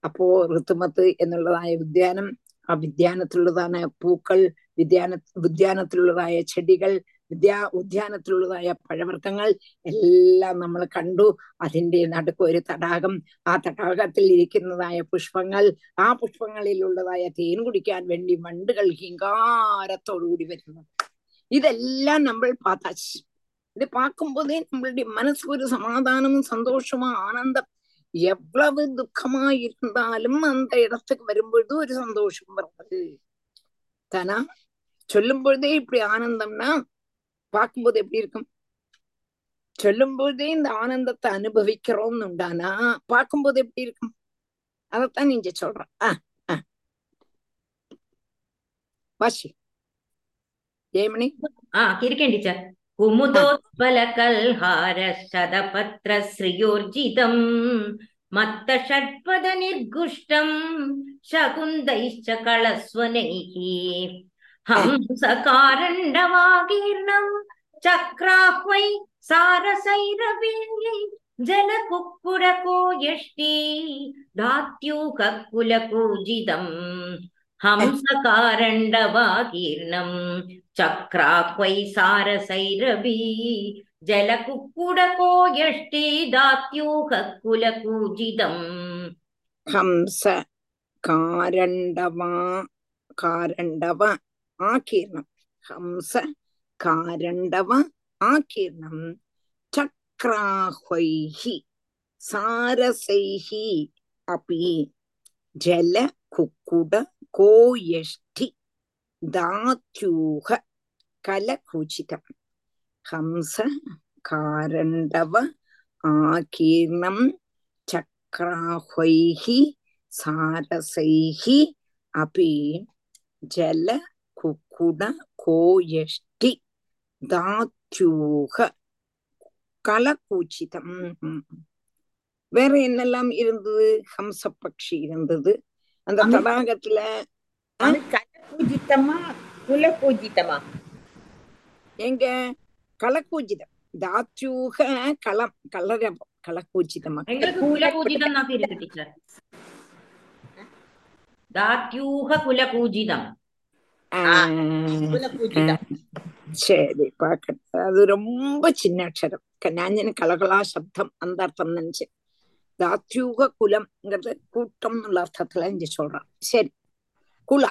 അപ്പോ ഋതുമത്ത് എന്നുള്ളതായ ഉദ്യാനം ആ വിദ്യാനത്തിലുള്ളതാണ് പൂക്കൾ വിദ്യാന ഉദ്യാനത്തിലുള്ളതായ ചെടികൾ വിദ്യാ ഉദ്യാനത്തിലുള്ളതായ പഴവർഗ്ഗങ്ങൾ എല്ലാം നമ്മൾ കണ്ടു അതിന്റെ നടുക്ക് ഒരു തടാകം ആ തടാകത്തിൽ ഇരിക്കുന്നതായ പുഷ്പങ്ങൾ ആ പുഷ്പങ്ങളിലുള്ളതായ തേൻ കുടിക്കാൻ വേണ്ടി വണ്ടുകൾ ഹിങ്കാരത്തോടുകൂടി വരുന്നത് இதெல்லாம் நம்ம பார்த்தாச்சு இது பார்க்கும்போதே நம்மளுடைய மனசு ஒரு சமாதானமும் சந்தோஷமா ஆனந்தம் எவ்வளவு துக்கமா இருந்தாலும் அந்த இடத்துக்கு வரும்பொழுது ஒரு சந்தோஷம் வருது தானா சொல்லும் பொழுதே இப்படி ஆனந்தம்னா பார்க்கும்போது எப்படி இருக்கும்? சொல்லும்போதே இந்த ஆனந்தத்தை அனுபவிக்கிறோம்னு உண்டானா பார்க்கும்போது எப்படி இருக்கும்? அதைத்தான் நீங்க சொல்றேன் ஆ வாசி. ஏமணி ஆ இருக்கேன் டீச்சர். कुमुदोत्पलकल्हारशतपत्रश्रियोर्जितम् मत्तषट्पदनिर्गुष्टम् शकुन्दैश्च कलस्वनैः हंसकारण्डवागीर्णम् चक्राः वै सारसैरपि जलकुक्कुरको यष्टि धात्यूककुलकूजितम् हंसकारण्डवागीर्णम् चक्राः वै सारसैरपि जलकुक्कुडको यष्टि धात्यूककुलकूजितम् हंस कारण्डवा कारण्डव ஆகீர்ணம் ஹம்ச காரண்டவ ஆகீர்ணம் சக்ராஹ்வைஹி சாரசைஹி அபி ஜல குக்குட கோயஷ்டி தாத்யூக கலகூச்சிதம். ஹம்ச காரண்டவ ஆகீர்ணம் சக்ராஹ்வைஹி சாரசைஹி अपि जल குண கோயஷ்டி தாத்யூக கலகூச்சிதம் வேற என்னெல்லாம் இருந்தது? ஹம்ச பக்ஷி இருந்தது. அந்த தடாகத்துல கலகூஜிதமா குலகூஜிதமா எங்க கலக்கூஜிதம் தாத்யூக களம் கலரபம் கலக்கூஜிதமா தாத்யூக குலகூஜிதம் சரி பாக்க அது ரொம்ப சின்ன அக்ஷரம். ஞாஞ்சன கலகலா சப்தம் அந்த அர்த்தம் நினைச்சேன் தாத்யூக குலம்ங்கிறது கூட்டம் உள்ள அர்த்தத்துல இங்க சொல்றான். சரி குலா.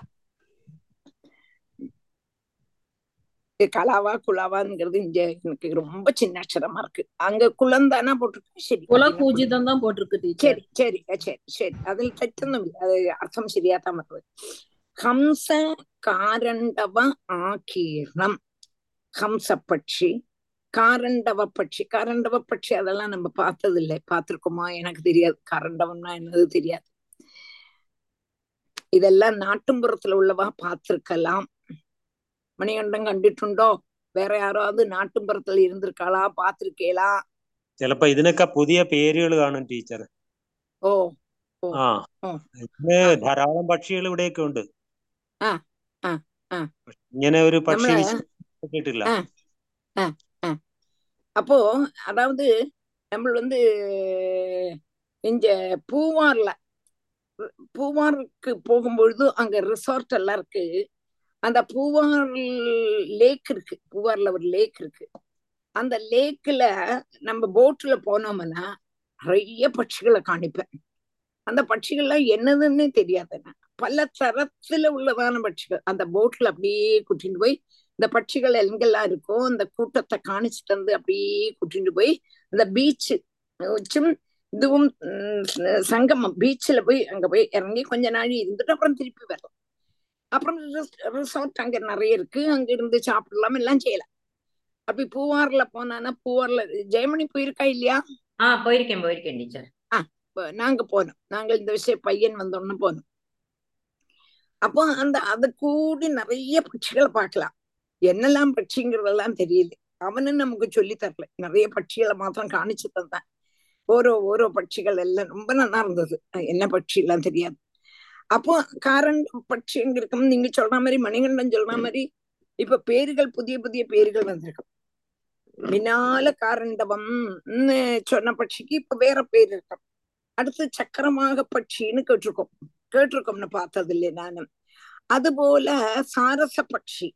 கலாவா குலாவாங்கிறது இங்க எனக்கு ரொம்ப சின்ன அக்ஷரமா இருக்கு. அங்க குலம் தானா போட்டிருக்கு. சரி குல பூஜிதம் தான் போட்டிருக்கு சரி சரி சரி சரி. அதில் தெட்டொന്നും இல்லை. அது அர்த்தம் சரியா தான் வருது. கம்ச காரண்டவ ஆகீர்ணம் கம்ச பட்சி காரண்டவ பட்சி காரண்டவ பட்சி அதெல்லாம் நம்ம பார்த்தது இல்லை பார்த்திருக்கோமா? எனக்கு தெரியாது. காரண்டவம்னா என்னது தெரியாது. இதெல்லாம் நாட்டும்புறத்துல உள்ளவா பார்த்திருக்கலாம். மணிகண்டம் கண்டுட்டுண்டோ? വേറെ ആരാത് നാട്ടുമ്പുറത്തിൽ ഇരുന്നിരിക്കാളാ പാത്തിരിക്കേളാ ചിലപ്പോ ഇതിനൊക്കെ പുതിയ പേരുകൾ കാണും ടീച്ചർ ഓ ആ ധാരാളം പക്ഷികൾ ഇവിടെയൊക്കെ ഉണ്ട്. ഇങ്ങനെ ഒരു പക്ഷി നമ്മള് വിശേഷം കേട്ടിട്ടില്ല ஆ ஆ ஆ அப்போ அதாவது நம்ம வந்து இங்க பூவார்ல பூவாருக்கு போகும்பொழுது அங்க ரிசார்ட் எல்லாம் இருக்கு அந்த பூவார் லேக் இருக்கு பூவார்ல ஒரு லேக் இருக்கு அந்த லேக்ல நம்ம போட்ல போனோம்னா நிறைய பட்சிகளை காணிப்பேன் அந்த பட்சிகள்லாம் என்னதுன்னே தெரியாது எனக்கு. பல தரத்துல உள்ளதான பட்சிகள். அந்த போட்ல அப்படியே கூட்டிட்டு போய் இந்த பட்சிகள் எங்கெல்லாம் இருக்கோ அந்த கூட்டத்தை காணிச்சு வந்து அப்படியே கூட்டிட்டு போய் அந்த பீச்சு இதுவும் சங்கமம் பீச்சில் போய் அங்க போய் இறங்கி கொஞ்ச நாள் இருந்துட்டு அப்புறம் திருப்பி வரலாம். அப்புறம் ரிசார்ட் அங்க நிறைய இருக்கு. அங்க இருந்து சாப்பிடலாம். எல்லாம் செய்யலாம். அப்படி பூவார்ல போனானா பூவார்ல ஜெயமணி போயிருக்கா இல்லையா? ஆஹ் போயிருக்கேன் போயிருக்கேன் டீச்சர். ஆஹ் நாங்க போனோம். நாங்க இந்த விஷயம் பையன் வந்தோம்னு போனோம். அப்போ அந்த அது கூடி நிறைய பட்சிகளை பார்க்கலாம். என்னெல்லாம் பட்சிங்கிறதெல்லாம் தெரியல அவனு நமக்கு சொல்லி தரல. நிறைய பட்சிகளை மாத்திரம் காணிச்சு தந்தான். ஓரோ ஓரோ பட்சிகள் எல்லாம் ரொம்ப நல்லா இருந்தது. என்ன பட்சி எல்லாம் தெரியாது. அப்போ காரன் பட்சி எங்க இருக்கும் நீங்க சொல்ற மாதிரி மணிகண்டன் சொல்ற மாதிரி இப்ப பேர்கள் புதிய புதிய பேர்கள் வந்திருக்கும் மினால காரண்டவம் சொன்ன பட்சிக்கு இப்ப வேற பேர் இருக்கும் அடுத்து சக்கரமாக பட்சின்னு கேட்டிருக்கோம். கேட்டிருக்கோம்னு பார்த்தது இல்லை நானும் அதுபோல சாரச பட்சி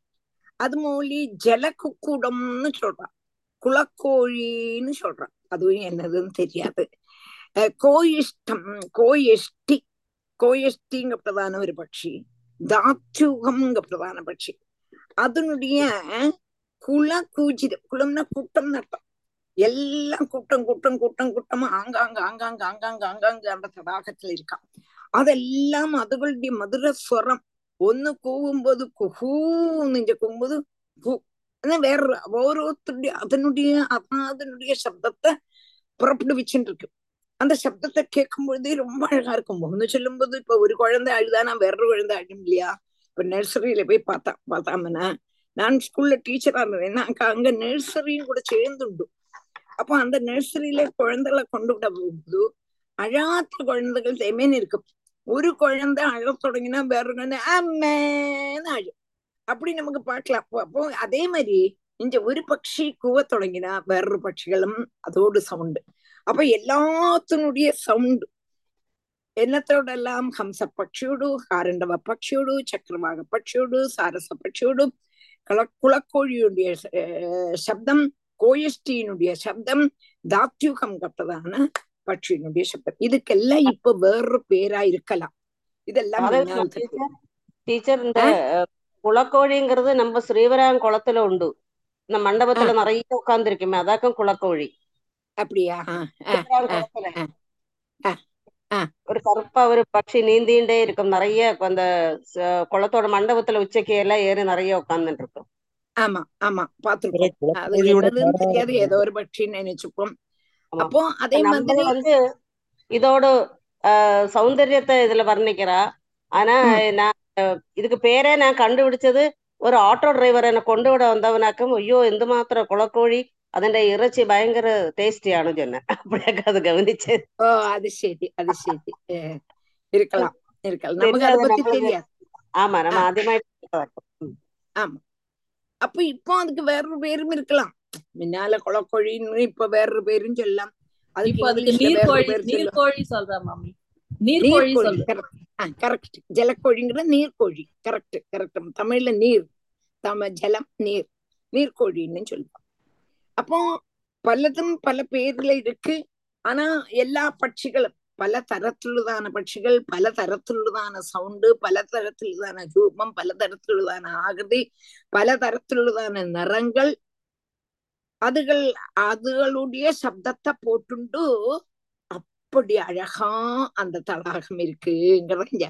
அது மூலி ஜலக்குக்கூடம்னு சொல்றான் குளக்கோழின்னு சொல்றான் அதுவும் என்னதுன்னு தெரியாது. கோயிஷ்டம் கோயிஷ்டி கோயிஷ்டிங்கப்பட்டதான ஒரு பட்சி தாட்சூகம்ங்கப்பட்டதான பட்சி அதனுடைய குல கூஜிதம் குளம்னா கூட்டம் நட்டம் எல்லாம் கூட்டம் கூட்டம் கூட்டம் கூட்டமா ஆங்காங்க ஆங்காங்க ஆங்காங்க ஆங்காங்க அந்த தடாகத்துல இருக்கான் അതെല്ലാം അതുകളുടെ മധുര സ്വരം. ഒന്ന് കൂവുമ്പോത് കുഹൂന്ന് ചെക്കുമ്പോത് ഹു. എന്നാ വേറൊരു ഓരോരുത്തരുടെ അതിനുடைய அதனுடைய ശബ്ദത്തെ புறப்படுவிச்சுருக்கும் அந்த சப்தத்தை கேட்கும் பொழுதே ரொம்ப அழகா இருக்கும் ஒன்னு சொல்லும் போது இப்ப ஒரு குழந்தை அழுதானா வேறொரு குழந்தை அழும் இல்லையா இப்ப நர்சரியில போய் பார்த்தா பார்த்தாமனா நான் ஸ்கூல்ல டீச்சரா இருந்தேன் அங்க அங்க நர்சரியும் கூட சேர்ந்துண்டு அப்போ அந்த நர்சரியில குழந்தைகளை கொண்டு விட போகுது அழாத்த குழந்தைகள் தேமேன்னு இருக்கும் ஒரு குழந்தை அழத் தொடங்கினா வேற குழந்தை அம்மேன்னு அழும் அப்படி நமக்கு பார்க்கலாம் அப்போ அப்போ அதே மாதிரி இங்க ஒரு பட்சி கூவ தொடங்கினா வேறொரு பட்சிகளும் அதோடு சவுண்டு அப்ப எல்லாத்தினுடைய சவுண்டு എന്നത്തോടെല്ലാം ഹംസ പക്ഷിയോടു ഹാരണ്ടവ പക്ഷിയോടു ചക്രവാക പക്ഷിയോടു സാരസ പക്ഷിയോടു കള കുളക്കോഴിയുടെ ശബ്ദം கோயஷ்டியினுடைய சப்தம் தாத்யூகம் கட்டதான பட்சியினுடைய சப்தம். இதுக்கெல்லாம் இப்ப வேறொரு பேரா இருக்கலாம். இதெல்லாம் டீச்சர் இந்த குளக்கோழிங்கிறது நம்ம ஸ்ரீவராம் குளத்துல உண்டு. இந்த மண்டபத்துல நிறைய உட்கார்ந்து இருக்குமே அதாக்கம் குளக்கோழி அப்படியா? ஒரு கருப்பா ஒரு பட்சி நீந்திண்டே இருக்கும். நிறைய அந்த குளத்தோட மண்டபத்துல உச்சைக்கு எல்லாம் ஏறி நிறைய உட்கார்ந்துட்டு இருக்கும் ஆமா ஆமா பாத்துருக்கோம் தெரியாது. ஏதோ ஒரு பட்சின்னு நினைச்சுப்போம். அப்போ அதே மாதிரி வந்து இதோட சௌந்தரியத்தை இதுல வர்ணிக்கிறா ஆனா நான் இதுக்கு பேரே நான் கண்டுപിടിച്ചത് ഒരു ഓട്ടോ ഡ്രൈവർ എന്നെ കൊണ്ടുവിടെ വന്നവനാക്കും അയ്യോ എന്തുമാത്രം കുളക്കോഴി അതിന്റെ ഇറച്ചി ഭയങ്കര ടേസ്റ്റിയാണ് ചൊന്നെ അപ്പോഴൊക്കെ അത് ഗവനിച്ചത് ഓ അത് ശരി അത് ശരി ഇരിക്കലാം ഇരിക്കലാം നമുക്ക് അത് പറ്റി ശരിയാ ആമാ നമ്മ ആദ്യമായിട്ട് ஆமா அப்ப இப்போ அதுக்கு வேற ஒரு பேரும் இருக்கலாம் முன்னால குளக்கொழின்னு இப்ப வேற பேரும் சொல்லலாம். கரெக்ட் ஜலக்கோழிங்கிற நீர்க்கோழி கரெக்ட் கரெக்ட் தமிழ்ல நீர் தம ஜலம் நீர். நீர்க்கோழின்னு சொல்லுவோம். அப்போ பலதும் பல பேர்ல இருக்கு. ஆனா எல்லா பட்சிகளும் பல தரத்திலுதான பட்சிகள் பல தரத்திலுதான சவுண்டு பல தரத்திலுதான ரூபம் பல தரத்திலுதான ஆகதி பல தரத்திலுதான நிறங்கள் அதுகள் அதுகளுடைய சப்தத்தை போட்டுண்டு அப்படி அழகா அந்த தடாகம் இருக்குங்கிறத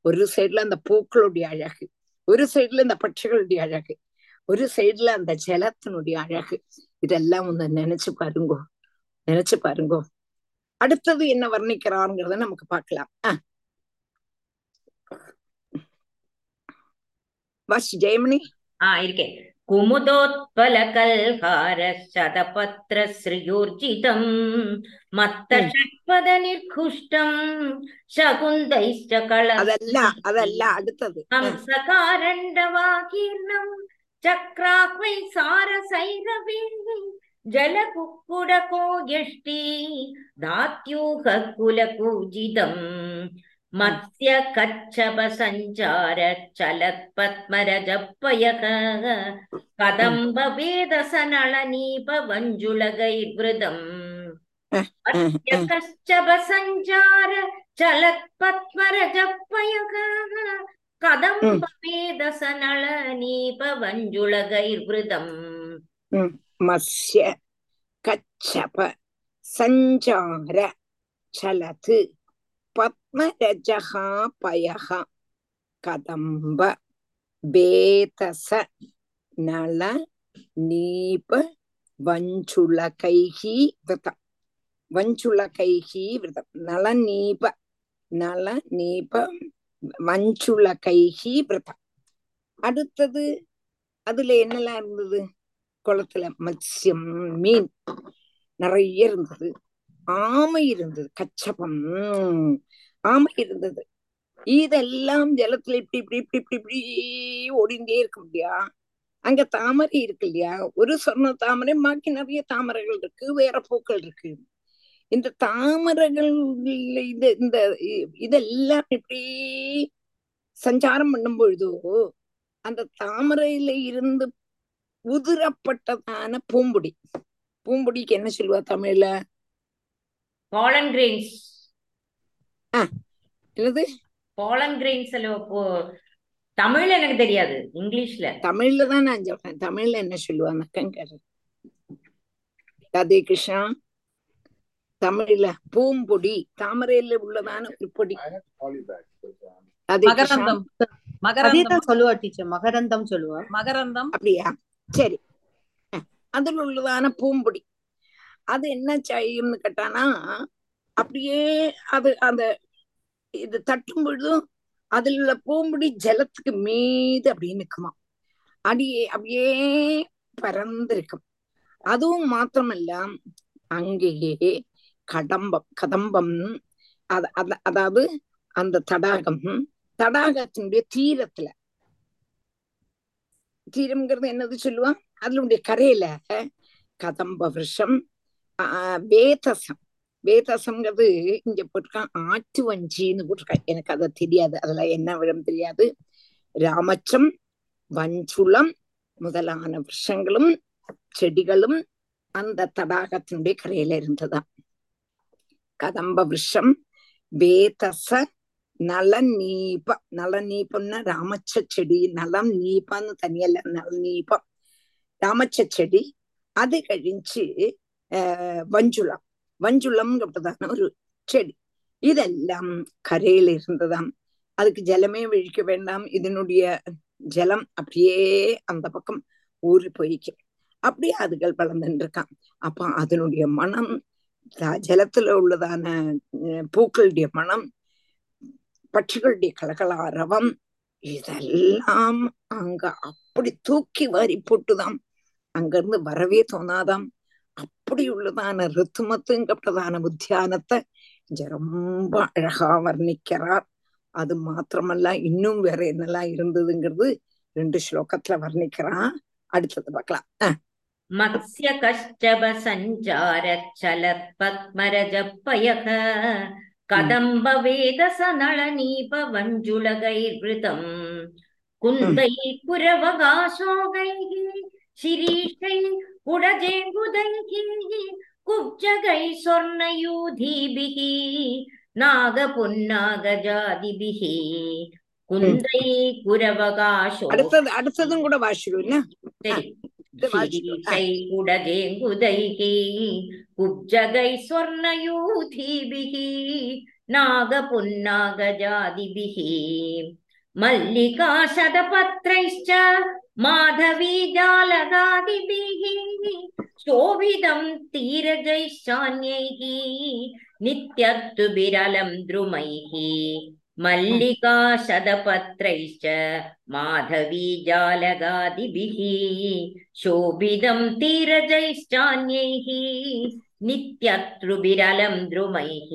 ஒரு சைடுல அந்த பூக்களுடைய அழகு ஒரு சைடுல இந்த பட்சிகளுடைய அழகு ஒரு சைடுல அந்த ஜலத்தினுடைய அழகு. இதெல்லாம் ஒண்ணு நினைச்சு பாருங்கோ நினைச்சு பாருங்கோ. அடுத்தது என்ன வர்ணிக்கிறாருங்கிறத நமக்கு பார்க்கலாம் வாசி ஜெயமணி? ஆஹ் இருக்கேன். कुमुदोत्पलकल्हारशतपत्रश्रियोर्जितम् मत्तषट्पदनिर्घुष्टम् शकुन्दैश्च അതല്ല അതല്ല അടുത്തത് हंसकारण्डवाकीर्णम् चक्राह्वै सारसैरवे जलकुक्कुडको यष्टि दात्यूहः कुलकूजितम् मत्स्य कच्छप सञ्चार चलत्पद्मरजपयः कदम्ब वेदसनळनीप वञ्जुलगैर्वृतम् मत्स्य कच्छप सञ्चार चलत्पद्मरजपयः कदम्ब वेदसनळनीप वञ्जुलगैर्वृतम् मत्स्य कच्छप सञ्चार चलत् பத்மரஜகா பயக கதம்ப வேதச நல நீப வஞ்சுலகைஹி விரதம் வஞ்சுலகைஹி விரதம் நல நீப நல நீப வஞ்சுலகைஹி விரதம் அடுத்தது அதுல என்னெல்லாம் இருந்தது? குளத்துல மத்சியம் மீன் நிறைய இருந்தது. ஆமை இருந்தது. கச்சபம். ஆமை இருந்தது. இதெல்லாம் ஜலத்துல இப்படி இப்படி இப்படி இப்படி இப்படி ஓடிந்தே இருக்கும் இல்லையா அங்க தாமரை இருக்கு இல்லையா? ஒரு சொர்ண தாமரை பாக்கி நிறைய தாமரைகள் இருக்கு வேற பூக்கள் இருக்கு. இந்த தாமரைகள் இது இந்த இதெல்லாம் இப்படி சஞ்சாரம் பண்ணும் பொழுதோ அந்த தாமரையில இருந்து உதிரப்பட்டதான பூம்புடி. பூம்புடிக்கு என்ன சொல்லுவா தமிழ்ல? பாலன் கிரெயின்ஸ் என்னது? பாலன் கிரெயின்ஸ் தமிழ்ல எனக்கு தெரியாது இங்கிலீஷ்ல. தமிழ்ல தான் நான் சொல்றேன். தமிழ்ல என்ன சொல்லுவாங்க? ராதே கிருஷ்ணா தமிழ்ல பூம்பொடி தாமரையில உள்ளதான ஒரு பொடி. கிருஷ்ணா மகரந்தம் சொல்லுவா டீச்சர் மகரந்தம் சொல்லுவா. மகரந்தம். அப்படியா? சரி. அதுல உள்ளதான பூம்பொடி. அது என்ன செய்யும்னு கேட்டானா அப்படியே அது அந்த இது தட்டும் பொழுதும் அதுல உள்ள பூம்புடி ஜலத்துக்கு மீது அப்படியே நிற்குமா அடியே அப்படியே பறந்திருக்கும். அதுவும் மாத்திரமல்ல அங்கேயே கடம்பம் கதம்பம் அத அத- அதாவது அந்த தடாகம் தடாகத்தினுடைய தீரத்துல. தீரம்ங்கிறது என்னது சொல்லுவான்? அதனுடைய கரையில கதம்ப விருஷம் ஆஹ் வேதசம் வேதசம்ங்கிறது இங்க போட்டிருக்கான் ஆற்று வஞ்சின்னு போட்டிருக்கான் எனக்கு அது தெரியாது. அதுல என்ன விடம் தெரியாது. ராமச்சம் வஞ்சுளம் முதலான விஷங்களும் செடிகளும் அந்த தடாகத்தினுடைய கரையில இருந்ததுதான் கதம்ப விஷம் வேதச நலநீப நலநீபம்னா ராமச்ச செடி நலம் நீபான்னு தனியல்ல நலநீபம் ராமச்ச செடி அது கழிஞ்சு ஆஹ் வஞ்சுளம் வஞ்சுளம்ங்கிறதான ஒரு செடி இதெல்லாம் கரையில இருந்ததாம் அதுக்கு ஜலமே விழிக்க வேண்டாம் இதனுடைய ஜலம் அப்படியே அந்த பக்கம் ஊறி போயிக்கு அப்படியே அதுகள் வளர்ந்துட்டு இருக்கான் அப்ப அதனுடைய மனம் ஜலத்துல உள்ளதான பூக்களுடைய மனம் பட்சிகளுடைய கலகலாரவம் இதெல்லாம் அங்க அப்படி தூக்கி வாரி போட்டுதாம் அங்கிருந்து வரவே தோணாதாம் அப்படி உள்ளதான அப்படியுள்ளதான பிரதான உத்தியானத்தை இங்க ரொம்ப அழகா வர்ணிக்கிறார். அது மாத்திரமல்ல இன்னும் வேற என்னெல்லாம் இருந்ததுங்கிறது ரெண்டு ஸ்லோகத்துல வர்ணிக்கிறான். அடுத்தது பார்க்கலாம். மத்ய கஷ்டப சஞ்சார சலத் பத்மரஜ பயக கதம்ப வேதச நளநீப வஞ்சுளகைர்விருதம் குந்தை புரவகாசோகை சிரீஷை ಕುಡಜೇಂಗುದೈಹೀ ಕುಬ್ಜಗೈ ಸ್ವರ್ಣಯೂಧೀಭಿಃ ನಾಗ ಪುನ್ನಾಗ ಜಾದಿಭಿಃ കുന്തൈ കുരവകാശോ അടുത്തത് അടുത്തതും കൂടെ വാശിക്കൂ കുടകേങ്കുതൈഹി കുബ്ജകൈ സ്വർണയൂഥീഭിഹി നാഗപുന്നാഗജാതിഭിഹി മല്ലികാശതപത്രൈശ്ച माधवी जालदादिभिः शोभितं तीरजैश्चान्यैः नित्यत्तु विरलं द्रुमैः मल्लिका शतपत्रैश्च माधवी जालगादिभिः शोभितं तीरजैश्चान्यैः नित्यत्तु विरलं द्रुमैः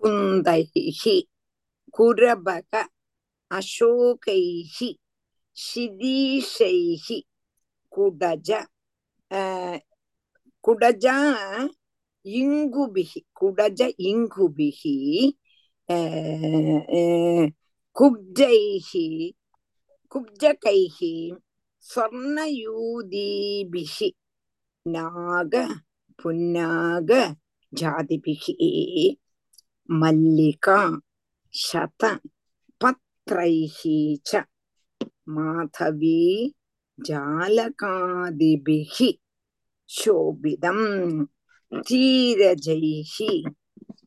कुन्दैः कुरबक அசோகைஹி சிதீஷைஹி குடஜ குடஜ இங்குபிகி குடஜ இங்குபிகி குப்ஜைஹி குப்ஜகைஹி ஸ்வர்ணயூதீபிகி நாக புன்னாக ஜாதிபிகி மல்லிகா சத पत्रैः च माधवी जालकादिभिः शोभितं तीरजैः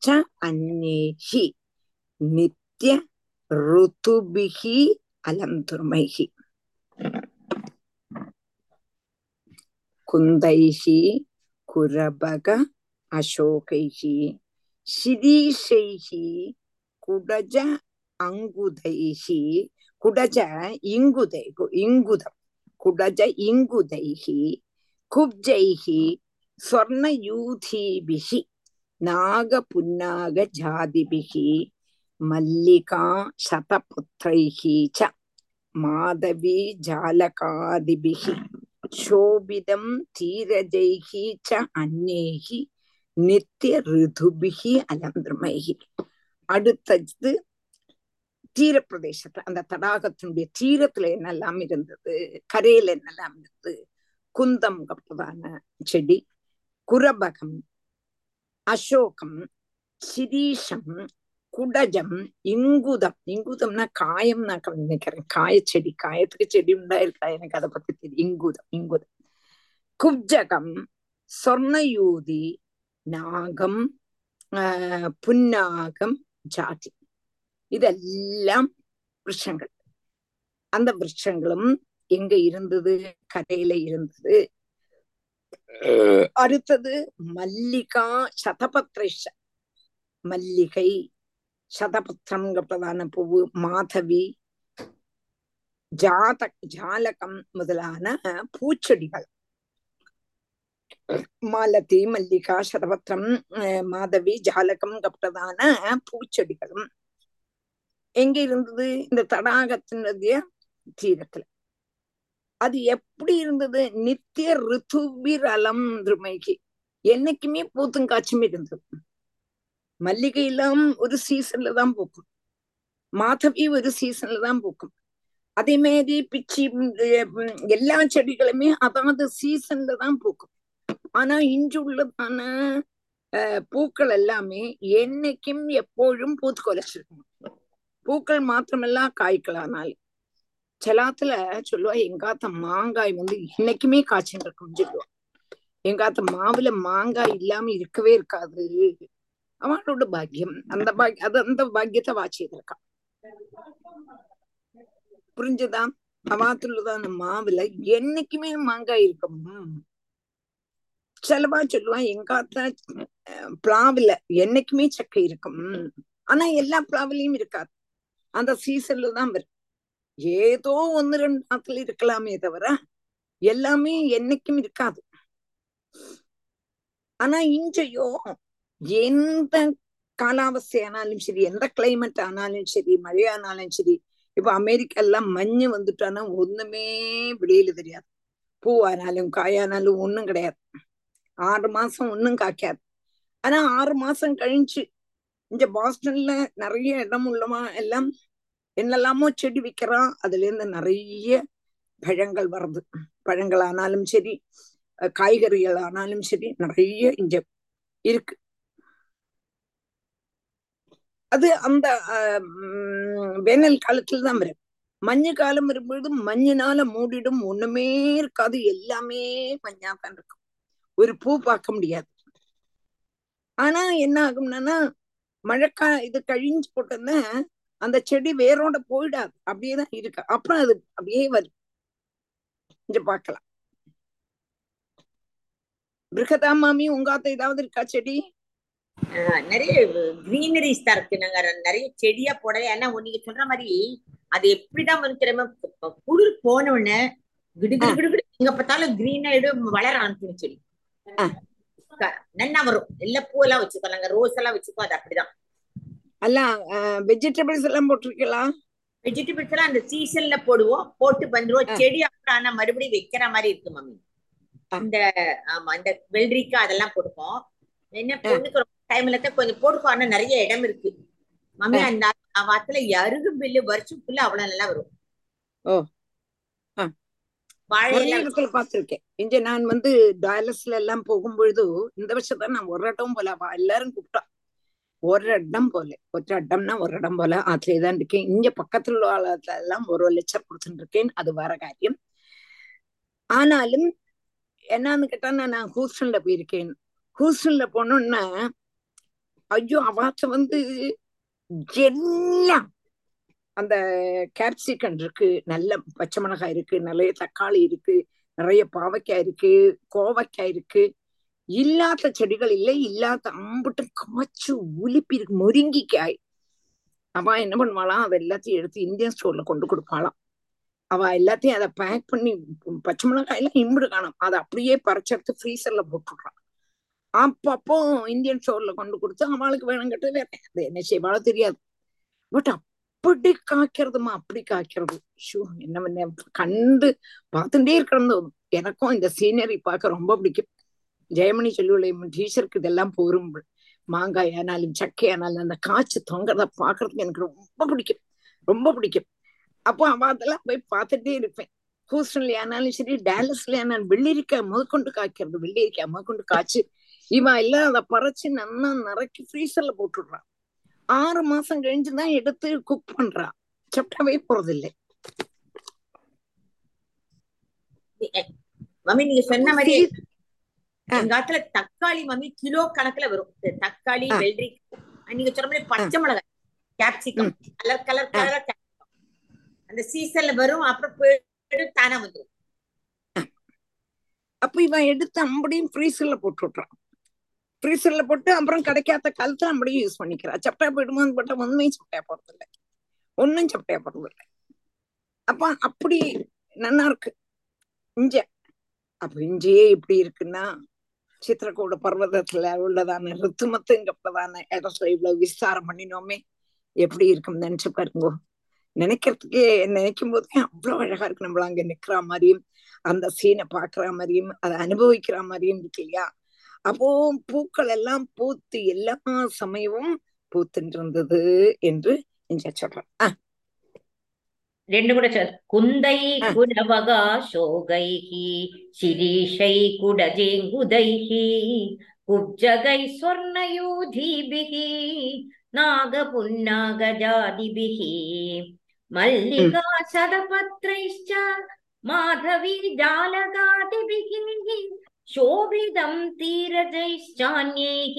च अन्यैः नित्य ऋतुभिः अलन्तुर्मैः कुन्दैः कुरबग अशोकैः शिरीषैः कुडज அங்குதைஹி குடஜ இங்குதை இங்குதம். குடஜ இங்குதைஹி குப்ஜைஹி சொர்ணயூதீபிஹி நாகபுன்னாக ஜாதிபிஹி மல்லிகா சதபுத்திரைஹி ச மாதவி ஜாலகாதிபிஹி சோபிதம் தீரஜைஹி ச அன்னேஹி நித்திய ரிதுபிஹி அலந்திரமைஹி அடுத்தது தீரப்பிரதேசத்துல அந்த தடாகத்தினுடைய தீரத்துல என்னெல்லாம் இருந்தது? கரையில என்னெல்லாம் இருந்தது? குந்தம் கப்பதான செடி குரபகம் அசோகம் சிரீஷம் குடஜம் இங்குதம். இங்குதம்னா காயம் நான் நினைக்கிறேன். காயச்செடி காயத்துக்கு செடி உண்டாயிருக்கா எனக்கு அதை பத்தி தெரியும் இங்குதம் இங்குதம். குப்ஜகம் சொர்ணயூதி நாகம் ஆஹ் புன்னாகம் ஜாதி. இதெல்லாம் விருஷங்கள் அந்த விருஷங்களும் எங்க இருந்தது? கரையில இருந்தது. அடுத்தது மல்லிகா சதபத்ரஷ மல்லிகை சதபத்திரம்ங்கிறதான பூவு மாதவி ஜாத ஜாலகம் முதலான பூச்செடிகள். மாலதி மல்லிகா சதபத்திரம் மாதவி ஜாலகம் கப்பதான பூச்செடிகளும். எங்க இருந்தது இந்த தடாகத்தினுடைய தீரத்துல. அது எப்படி இருந்தது? நித்திய ரித்துவிரலம் திருமைக்கு என்னைக்குமே பூத்தும் காய்ச்சும் இருந்தது. மல்லிகை எல்லாம் ஒரு சீசன்ல தான் பூக்கும். மாதவி ஒரு சீசன்ல தான் பூக்கும். அதே மாதிரி பிச்சி எல்லா செடிகளுமே அதாவது சீசன்ல தான் பூக்கும். ஆனா இன்று உள்ளதான பூக்கள் எல்லாமே என்னைக்கும் எப்பொழுதும் பூத்து கொலைச்சிருக்கணும் பூக்கள் மாத்திரமல்ல காய்க்கலானாலும் சிலாத்துல சொல்லுவா எங்காத்த மாங்காய் வந்து இன்னைக்குமே காய்ச்சின்னு இருக்கும்னு சொல்லுவா. எங்காத்த மாவுல மாங்காய் இல்லாம இருக்கவே இருக்காது. அவனோட பாக்கியம். அந்த பாக்கியம் அது அந்த பாக்கியத்தை வாச்சியிருக்கான் புரிஞ்சுதான் அவாத்துள்ளதான மாவுல என்னைக்குமே மாங்காய் இருக்கும் செலவா சொல்லுவான் எங்காத்த பிளாவுல என்னைக்குமே சக்கை இருக்கும். ஆனா எல்லா பிளாவிலையும் இருக்காது. அந்த சீசன்ல தான் வரும். ஏதோ ஒன்னு ரெண்டு நாத்துல இருக்கலாமே தவிர எல்லாமே என்னைக்கும் இருக்காது. ஆனா இஞ்சையோ எந்த காலாவஸ்தையானாலும் சரி எந்த கிளைமேட் ஆனாலும் சரி மழையானாலும் சரி இப்ப அமெரிக்கா எல்லாம் மஞ்சு வந்துட்டானா ஒண்ணுமே வெளியில தெரியாது. பூவானாலும் காயானாலும் ஒண்ணும் கிடையாது. ஆறு மாசம் ஒன்னும் காய்க்காது. ஆனா ஆறு மாசம் கழிஞ்சு இங்க பாஸ்டன்ல நிறைய இடம் உள்ளவா எல்லாம் என்னெல்லாமோ செடி விற்கிறான் அதுல இருந்து நிறைய பழங்கள் வருது. பழங்கள் ஆனாலும் சரி காய்கறிகள் ஆனாலும் சரி நிறைய இங்க இருக்கு. அது அந்த வேனல் காலத்துல தான் வரும். மஞ்சு காலம் வரும்பொழுது மஞ்சினால மூடிடும் ஒண்ணுமே இருக்காது. எல்லாமே மஞ்சா தான் இருக்கும். ஒரு பூ பார்க்க முடியாது. ஆனா என்ன ஆகும்னா மழைக்கா இது கழிஞ்சு போட்டோன்னா அந்த செடி வேரோட போயிடாது. அப்படியேதான் இருக்கு. அப்புறம் அது அப்படியே வரும். இங்க பார்க்கலாம். பிருகதா மாமி உங்காத்த ஏதாவது இருக்கா செடி? நிறைய கிரீனரிஸ் தான் இருக்கு. நாங்க நிறைய செடியா போடல. ஏன்னா நீங்க சொல்ற மாதிரி அது எப்படிதான் வந்து தெரியுமா? குளிர் போன உடனே கிடு கிடு கிடு கிடு எங்க பார்த்தாலும் கிரீன் ஆயிடும் வளர ஆரம்பிச்சிடும் செடி. நன்னா வரும்? எல்லா பூவெல்லாம் வச்சுக்கோ. நாங்க ரோஸ் எல்லாம் வச்சுக்கோ. அது அப்படிதான். அல்ல வெஜிடபிள்ஸ் எல்லாம் போட்டிருக்கலாம் வெஜிடபிள்ஸ் எல்லாம் அந்த சீசன்ல போடுவோம். போட்டு வந்துருவோம். செடி அப்புறம் ஆனா மறுபடியும் வைக்கிற மாதிரி இருக்கு மம்மி. இந்த ஆமா இந்த வெள்ளரிக்காய் அதெல்லாம் கொடுப்போம் என்ன பொண்ணுக்கு டைம்ல தான் கொஞ்சம் போடுக்கோ ஆனா நிறைய இடம் இருக்கு. மம்மி அந்த வாரத்துல அருகு பில்லு வருஷம் ஃபுல்லா அவ்வளவு நல்லா வரும். இடத்துல பார்த்திருக்கேன். இங்க நான் வந்து டயாலஸ்ல எல்லாம் போகும்பொழுது இந்த வருஷம் தான் நான் ஒரு இடம் போல எல்லாரும் கூப்பிட்டா. ஒரு இடம் போல ஒரு இடம்னா ஒரு இடம் போல அதுலயே தான் இருக்கேன். இங்க பக்கத்துல உள்ள எல்லாம் ஒரு லட்சம் கொடுத்துட்டு இருக்கேன். அது வேற காரியம். ஆனாலும் என்னன்னு கேட்டா நான் ஹூஸ்டன்ல போயிருக்கேன். ஹூஸ்டன்ல போனோம்னா ஐயோ அவாத்த வந்து எல்லாம் அந்த கேப்சிகன் இருக்கு நல்ல பச்சை மிளகாய் இருக்கு நிறைய தக்காளி இருக்கு நிறைய பாவைக்காய் இருக்கு கோவைக்காய் இருக்கு. இல்லாத செடிகள் இல்லை இல்லாத அம்புட்டு காய்ச்சு உலுப்பி இருக்கு முருங்கிக்காய். அவ என்ன பண்ணுவாளாம் அதை எல்லாத்தையும் எடுத்து இந்தியன் ஸ்டோர்ல கொண்டு கொடுப்பாளாம். அவ எல்லாத்தையும் அதை பேக் பண்ணி பச்சை மிளகாய் எல்லாம் இம்பிடு காணும். அதை அப்படியே பறிச்செடுத்து ஃப்ரீசர்ல போட்டுடுறான். அப்பப்போ இந்தியன் ஸ்டோர்ல கொண்டு கொடுத்து அவளுக்கு வேணும் கேட்டு வேற அது என்ன செய்வாளோ தெரியாது. பட் அப்படி காய்க்கிறதுமா? அப்படி காய்க்கிறது. ஷூ என்ன பண்ண? கண்டு பார்த்துட்டே இருக்கிறது எனக்கும் இந்த சீனரி பார்க்க ரொம்ப பிடிக்கும். ஜெயமணி சொல்லுவலை டீச்சருக்கு இதெல்லாம் போரும் மாங்காய் ஆனாலும் சக்கை ஆனாலும் அந்த காய்ச்சி தொங்குறத பாக்குறதுக்கு எனக்கு ரொம்ப பிடிக்கும். ரொம்ப பிடிக்கும். அப்போ அவ அதெல்லாம் போய் பார்த்துட்டே இருப்பேன். ஹூஸ்டன்ல ஆனாலும் சரி டேலஸ்ல ஆனாலும் வெள்ளரிக்காய் முதற்கொண்டு காய்க்கிறது. வெள்ளரிக்காய் முதற்கொண்டு காய்ச்சி இவன் எல்லாம் அதை பறைச்சு நல்லா நிறைக்கி ஃப்ரீசர்ல போட்டுடுறான் ஆறு மாசம் கழிஞ்சுதான் எடுத்து குக் பண்றான் சாப்பிடவே போறதில்லை. மம்மி நீங்க சொன்ன மாதிரி எங்க காலத்துல தக்காளி மம்மி கிலோ கணக்குல வரும். தக்காளி ஆ. வெள்ளரிக்காய் நீங்க சொன்ன மாதிரி பச்சை மிளகாய் கேப்சிகம் கலர் கலர் கலர் அந்த சீசன்ல வரும் அப்புறம் போயிட்டு தானா வந்துரும். அப்ப இவன் எடுத்து அப்படியும் ஃப்ரீசர்ல போட்டு விட்றான் ஃப்ரீசர்ல போட்டு அப்புறம் கிடைக்காத காலத்துல அப்படியே யூஸ் பண்ணிக்கிறான் சப்பையா போயிடுமான்னு போட்டா ஒண்ணுமே சப்பையா போறதில்லை ஒன்னும் சப்பையா போறதில்லை அப்ப அப்படி நல்லா இருக்கு. இஞ்ச. அப்ப இஞ்சியே இப்படி இருக்குன்னா சித்திரக்கூட பர்வதத்துல உள்ளதான ரித்துமத்துங்கப்பதான இடத்துல இவ்வளவு விஸ்தாரம் பண்ணினோமே. எப்படி இருக்கும் நினைச்சு பாருங்கோ. நினைக்கிறதுக்கே நினைக்கும் போதே அவ்வளவு அழகா இருக்கு நம்மள அங்க நிக்கிற மாதிரியும் அந்த சீனை பாக்குற மாதிரியும் அதை அனுபவிக்கிற மாதிரியும் இருக்கு இல்லையா? அப்போ பூக்கள் எல்லாம் பூத்து எல்லா சமயமும் பூத்துட்டு இருந்தது என்று இங்க சொல்றேன் ரெண்டு கூட சார் குந்தை குடவகா சோகைஹி சிரீஷை குடஜேங்குதைஹி குப்ஜகை சொர்ணயூதீபிகி நாக புன்னாக ஜாதிபிகி மல்லிகா சதபத்ரைஷ்ச மாதவி ஜாலகாதிபிகி शोभितं तीरजैश्चान्यैः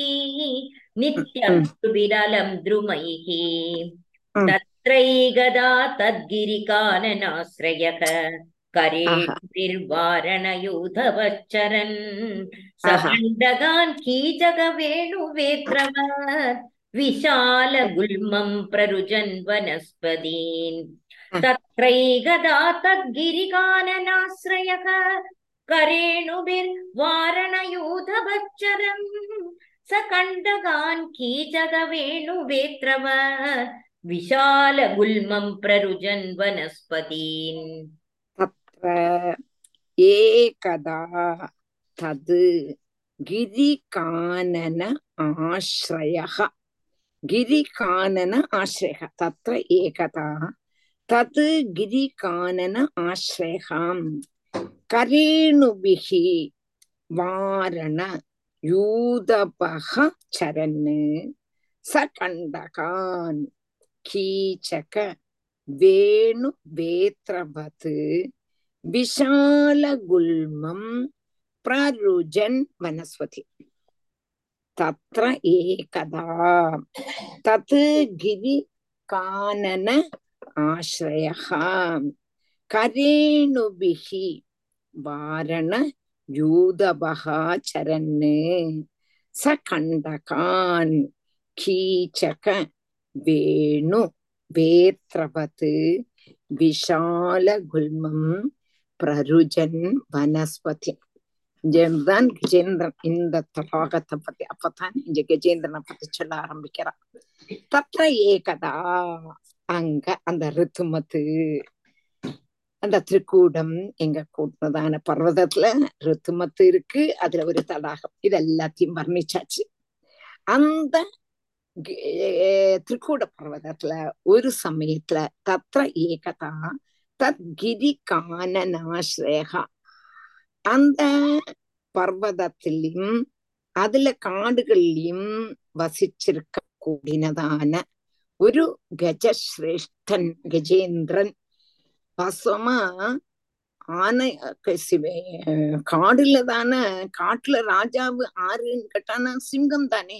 नित्यं सुविरलं द्रुमैः तत्रैगदा तद्गिरिकाननाश्रयः करेणनिर्वारणयूधवच्चरन् सखण्डगान् कीचकवेणुवेत्रवत् विशालगुल्मं प्ररुजन् वनस्पतीन् तत्रैकदा तद्गिरिकाननाश्रयः करेणुभिर्वारणयूधवच्चरन् सखण्डगान् कीचकवेणुवेत्रवत् विशालगुल्मं प्ररुजन् वनस्पतीन् तत्र एकदा तद् गिरिकानन आश्रयः गिरिकानन आश्रयः तत्र एकदा तत् गिरिकानन आश्रयः கரேணுபிகி வாரண யூதபக சரன்னு சகண்டகான் கீச்சக வேணு வேத்ரபத் விஷாலகுல்மம் பிரருஜன் வனஸ்வதி தத்ர ஏகதா. தத் கிரி கானன ஆசிரய கரேணுபிகி வாரண யூதபகாச்சரன்னு ச கண்டகான் கீச்சக வேணு வேத்ரபத்து விஷாலகுல்மம் பிரருஜன் வனஸ்பதி. தான் கஜேந்திரன் இந்த தடாகத்தை பத்தி அப்பதான் இங்க கஜேந்திரனை பத்தி சொல்ல ஆரம்பிக்கிறான். தத்த ஏகதா அங்க அந்த ரித்துமத்து அந்த திருக்கூடம் எங்க கூட்டினதான பர்வதத்துல ரித்துமத்து இருக்கு. அதுல ஒரு தடாகம். இது எல்லாத்தையும் வர்ணிச்சாச்சு. அந்த திருக்கூட பர்வதத்துல ஒரு சமயத்துல தத்ர ஏகதா தத் கிரி கானநாஸ்ரேகா அந்த பர்வதத்திலையும் அதுல காடுகள்லயும் வசிச்சிருக்க கூடினதான ஒரு கஜஸ்ரேஷ்டன் கஜேந்திரன் வாசமா ஆனை காடுல தானே காட்டுல ராஜாவு ஆறுன்னு கேட்டானா சிங்கம் தானே.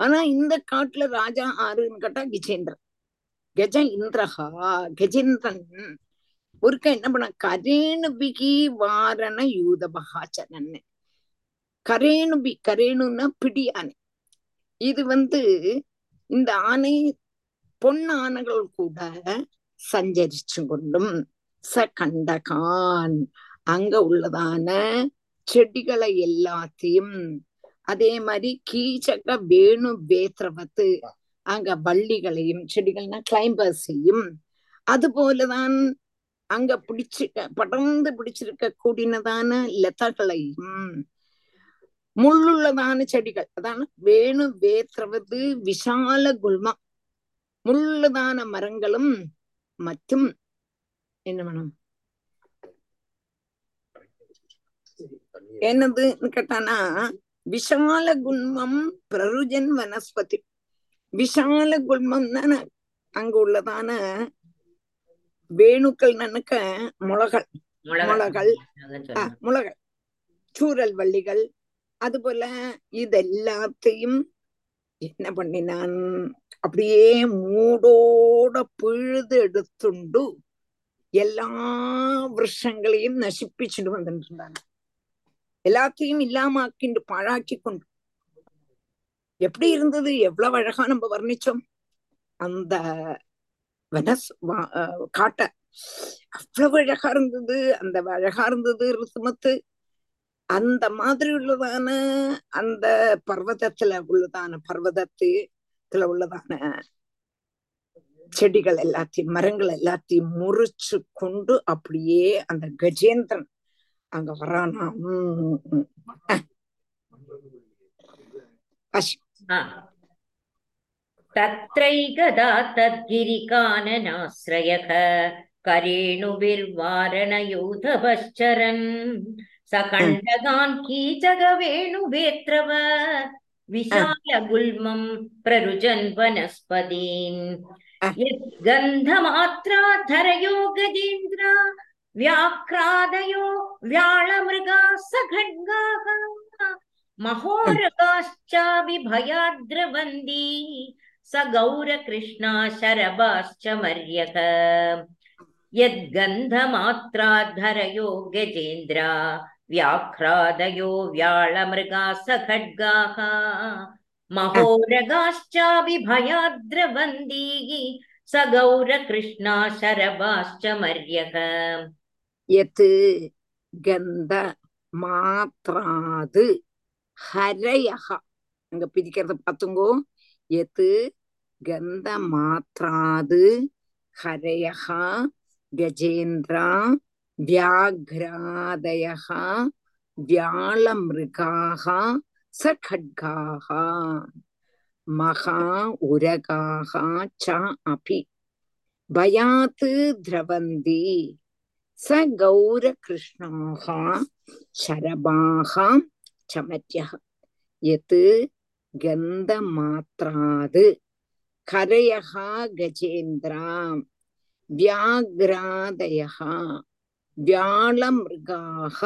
ஆனா இந்த காட்டுல ராஜா ஆறுன்னு கேட்டா கஜேந்திரன். கஜ இந்திரஹா கஜேந்திரன். ஒருக்க என்ன பண்ண கரேணுபிகி வாரண யூத மகாச்சரன் கரேணுபி கரேணுன்னா பிடி ஆனை. இது வந்து இந்த ஆனை பொன் ஆனைகள் கூட சஞ்சரிச்சு கொண்டும் ச கண்டகான் அங்க உள்ளதான செடிகளை எல்லாத்தையும் அதே மாதிரி கீச்சக வேணு வேத்ரவத்து அங்க வள்ளிகளையும் செடிகள்னா கிளைம்பர்ஸையும் அது போலதான் அங்க பிடிச்சு படர்ந்து பிடிச்சிருக்க கூடினதான லதகளையும் முள்ளுள்ளதான செடிகள் அதான வேணு வேத்ரவது விஷால குல்மா முள்ளுதான மரங்களும் மற்றும் என்ன வேணும்? என்னதுன்னு கேட்டானா விஷால குல்மம் பிரருஜன் வனஸ்பதி. விஷால குல்மம் தானே அங்க உள்ளதான வேணுக்கள் நனுக்க முளகள் முளகள் முளகள் சூரல் வள்ளிகள். அதுபோல இதெல்லாத்தையும் என்ன பண்ணினான்? அப்படியே மூடோட பிழுது எடுத்துண்டு எல்லா விருஷங்களையும் நசிப்பிச்சுட்டு வந்துட்டு இருந்தாங்க. எல்லாத்தையும் இல்லாமக்கிண்டு பாழாக்கி கொண்டு எப்படி இருந்தது? எவ்வளவு அழகா நம்ம வர்ணிச்சோம். அந்த வனஸ் வா- காட்ட. அவ்வளவு அழகா இருந்தது. அந்த அழகா இருந்தது ரிசுமத்து அந்த மாதிரி உள்ளதான அந்த பர்வதத்துல உள்ளதான பர்வதத்து பர்வதத்துல உள்ளதான செடிகள் எல்லாத்தையும் மரங்கள் எல்லாத்தையும் முறிச்சு கொண்டு அப்படியே அந்த கஜேந்திரன் அங்க வரானா உம் உம். அஹ். அஷ். तत्रैकदा तद्गिरिकाननाश्रयः करेणुभिर्वारणयूथपश्चरन् स कण्डगान् कीचकवेणुवेत्रव विशालगुल्मं प्ररुजन् वनस्पतीन्। यद्गन्धमात्राधरयो गजेन्द्र व्याक्रादयो व्याळमृगा सखड्गाः महोरगाश्चाभिभयाद्रवन्दी स गौरकृष्णा शरभाश्च मर्यक यद्गन्धमात्राद्धरयो गजेन्द्रा व्याघ्रादयो व्याळमृगा सखड्गाः महोरगाश्चाभिभयाद्रवन्दी स गौरकृष्णा शरभाश्च मर्यक எத்து கந்த மாத்ராது ஹரயஹா அங்க பிரிக்கிறத பாத்துங்கோ எத்து கந்த மாத்ராது ஹரயஹா கஜேந்திரா व्याघ्रादयः व्यालमृगाः सखड्गाः महा उरगाः च अपि भयात् द्रवन्ति स गौरकृष्णाः शरभाः चमर्यः यत् गन्धमात्रात् करयः गजेन्द्रा व्याघ्रादयः व्याळमृगाः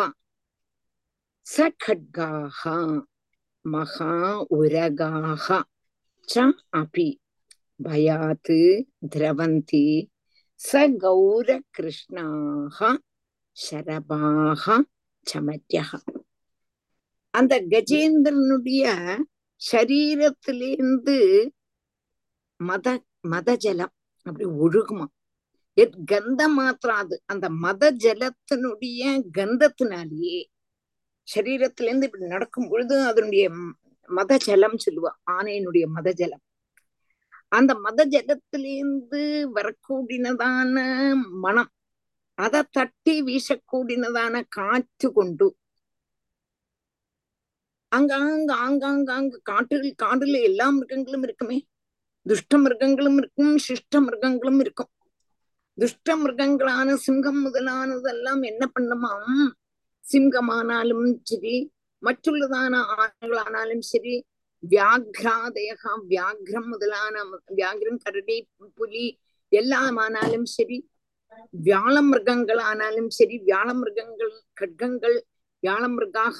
सखड्गाः महा उरगाः च अपि भयात् द्रवन्ति स गौरकृष्णाः शरभाः चमत्यः அந்த கஜேந்திரனுடைய சரீரத்திலிருந்து மத மத ஜலம் அப்படி ஒழுகுமா எத் கந்த மாத்திராது அந்த மத ஜலத்தினுடைய கந்தத்தினாலேயே சரீரத்திலிருந்து இப்படி நடக்கும் பொழுது அதனுடைய மத ஜலம் சொல்லுவா ஆனையினுடைய மத ஜலம். அந்த மத ஜலத்திலிருந்து வரக்கூடினதான மனம் அதை தட்டி வீசக்கூடினதான காற்று கொண்டு அங்காங்க ஆங்காங்க அங்க காட்டுகள் காடுல எல்லா மிருகங்களும் இருக்குமே. துஷ்ட மிருகங்களும் இருக்கும் சிஷ்ட மிருகங்களும் இருக்கும். துஷ்ட மிருகங்களான சிங்கம் முதலானதெல்லாம் என்ன பண்ணுமாம்? சிங்கமானாலும் சரி மற்றுள்ளதான ஆண்களானாலும் சரி வியாக்ராதயகா வியாக்ரம் முதலான வியாக்ரம் கரடி புலி எல்லாமானாலும் சரி வியாழ மிருகங்கள் ஆனாலும் சரி வியாழ மிருகங்கள் கட்கங்கள் வியாழ மிருகாக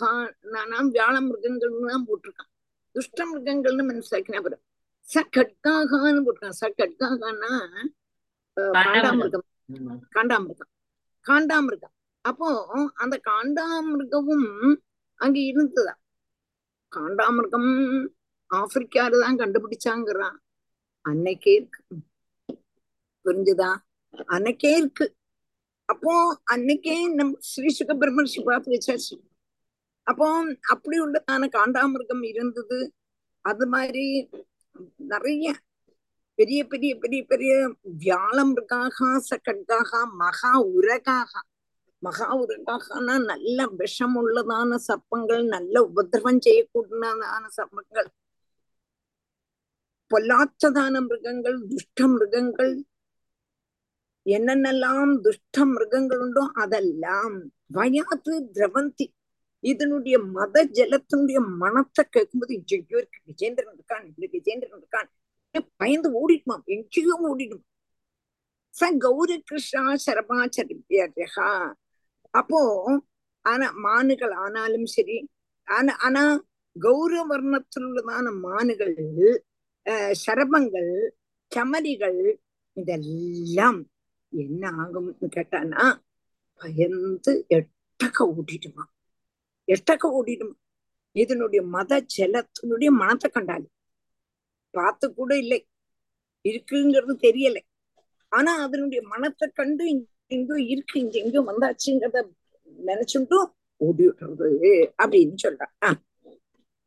வியாழ மிருகங்கள்னு தான் போட்டிருக்கான். துஷ்ட மிருகங்கள்னு மனசாக்கினா வரும். ச கட்காகான்னு போட்டிருக்கான். ச கட்காகான்னா காண்டாமிருகம். காண்டாமிருகம். காண்டாமிருகம். அப்போ அந்த காண்டாமிருகமும் அங்க இருந்ததா? காண்டாமிருகம் ஆப்பிரிக்கால தான் கண்டுபிடிச்சாங்கிறான். அன்னைக்கே இருக்கு. புரிஞ்சுதா? அன்னைக்கே இருக்கு. அப்போ அன்னைக்கே நம்ம ஸ்ரீ சுக பிரம்மர்ஷி பார்த்து வச்சாச்சு. அப்போ அப்படி உள்ளதான காண்டாமிருகம் இருந்தது. அது மாதிரி நிறைய பெரிய பெரிய பெரிய பெரிய வியாழமிருகாக சக்கட்காக மகா உரகாக மகா உரகாகனா நல்ல விஷம் உள்ளதான சர்ப்பங்கள் நல்ல உபதிரவம் செய்யக்கூடியதான சர்ப்பங்கள். பொல்லாத்ததான மிருகங்கள் துஷ்ட மிருகங்கள் என்னென்னலாம் துஷ்ட மிருகங்கள் உண்டோ அதெல்லாம் வயாது திரவந்தி. இதனுடைய மத ஜலத்தினுடைய மனத்தை கேட்கும்போது ஐயோ இருக்கு விஜேந்திரன் இருக்கான் இந்த கஜேந்திரன் இருக்கான். பயந்து ஓடிடுமாம் எங்கேயோ ஓடிடுமா ச கௌரி கிருஷ்ணா சரபாச்சரிப்பியா அப்போ ஆனா மானுகள் ஆனாலும் சரி ஆனா ஆனா கௌரவ வர்ணத்தில் மானுகள் சரபங்கள் சமரிகள் இதெல்லாம் என்ன ஆகும்னு கேட்டானா பயந்து எட்டக்க ஓடிடுமா எட்டக்க ஓடிடுமா இதனுடைய மத ஜலத்தினுடைய மனத்தை கண்டாலும் பார்த்து கூட இல்லை. இருக்குங்கிறது தெரியலை. ஆனா அதனுடைய மனத்தை கண்டு எங்கோ இருக்கு இங்க எங்கோ வந்தாச்சுங்கிறத நினைச்சுட்டும். ஓடி விடுறது அப்படின்னு சொல்றான்.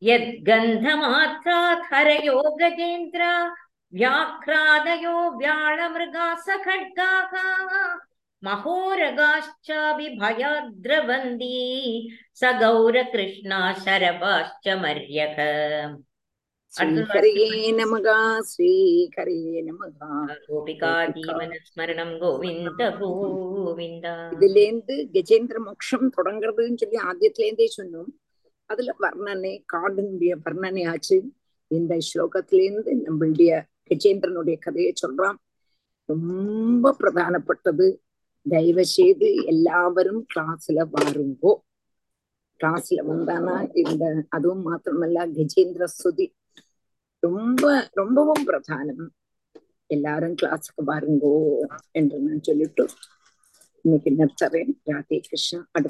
யத் கந்தமாத்ரா ஹரயோ கஜேந்திரா வியாக்ராதயோ வியாழ மிருகா சகட்காக மகோரகாச்சாபிபயாத்ரவந்தி சகௌர கிருஷ்ணா சரபாஷ்ச மரியக श्रीहरये नमगा श्रीहरये नमगा கோபிகா ஜீவன ஸ்மரணம் கோவிந்த கோவிந்தா. இதுல இருந்து கஜேந்திர மோட்சம் தொடங்குறதுன்னு சொல்லி ஆத்தியத்துல இருந்தே சொன்னோம். அதுல வர்ணனை காடுனுடைய வர்ணனை ஆச்சு. இந்த ஸ்லோகத்திலேருந்து நம்மளுடைய கஜேந்திரனுடைய கதையை சொல்றான். ரொம்ப பிரதானப்பட்டது. தயவு செய்து எல்லாரும் கிளாஸ்ல வாருங்கோ. கிளாஸ்ல வந்தானா இந்த அதுவும் மாத்திரமல்ல கஜேந்திர ஸ்துதி. ரொம்ப ரொம்பவும் பிரதானம். எல்லாரும் கிளாஸுக்கு பாருங்கோ என்று நான் சொல்லிட்டு இன்னைக்கு நிறுத்துறேன். ராதே கிருஷ்ணா அடுத்த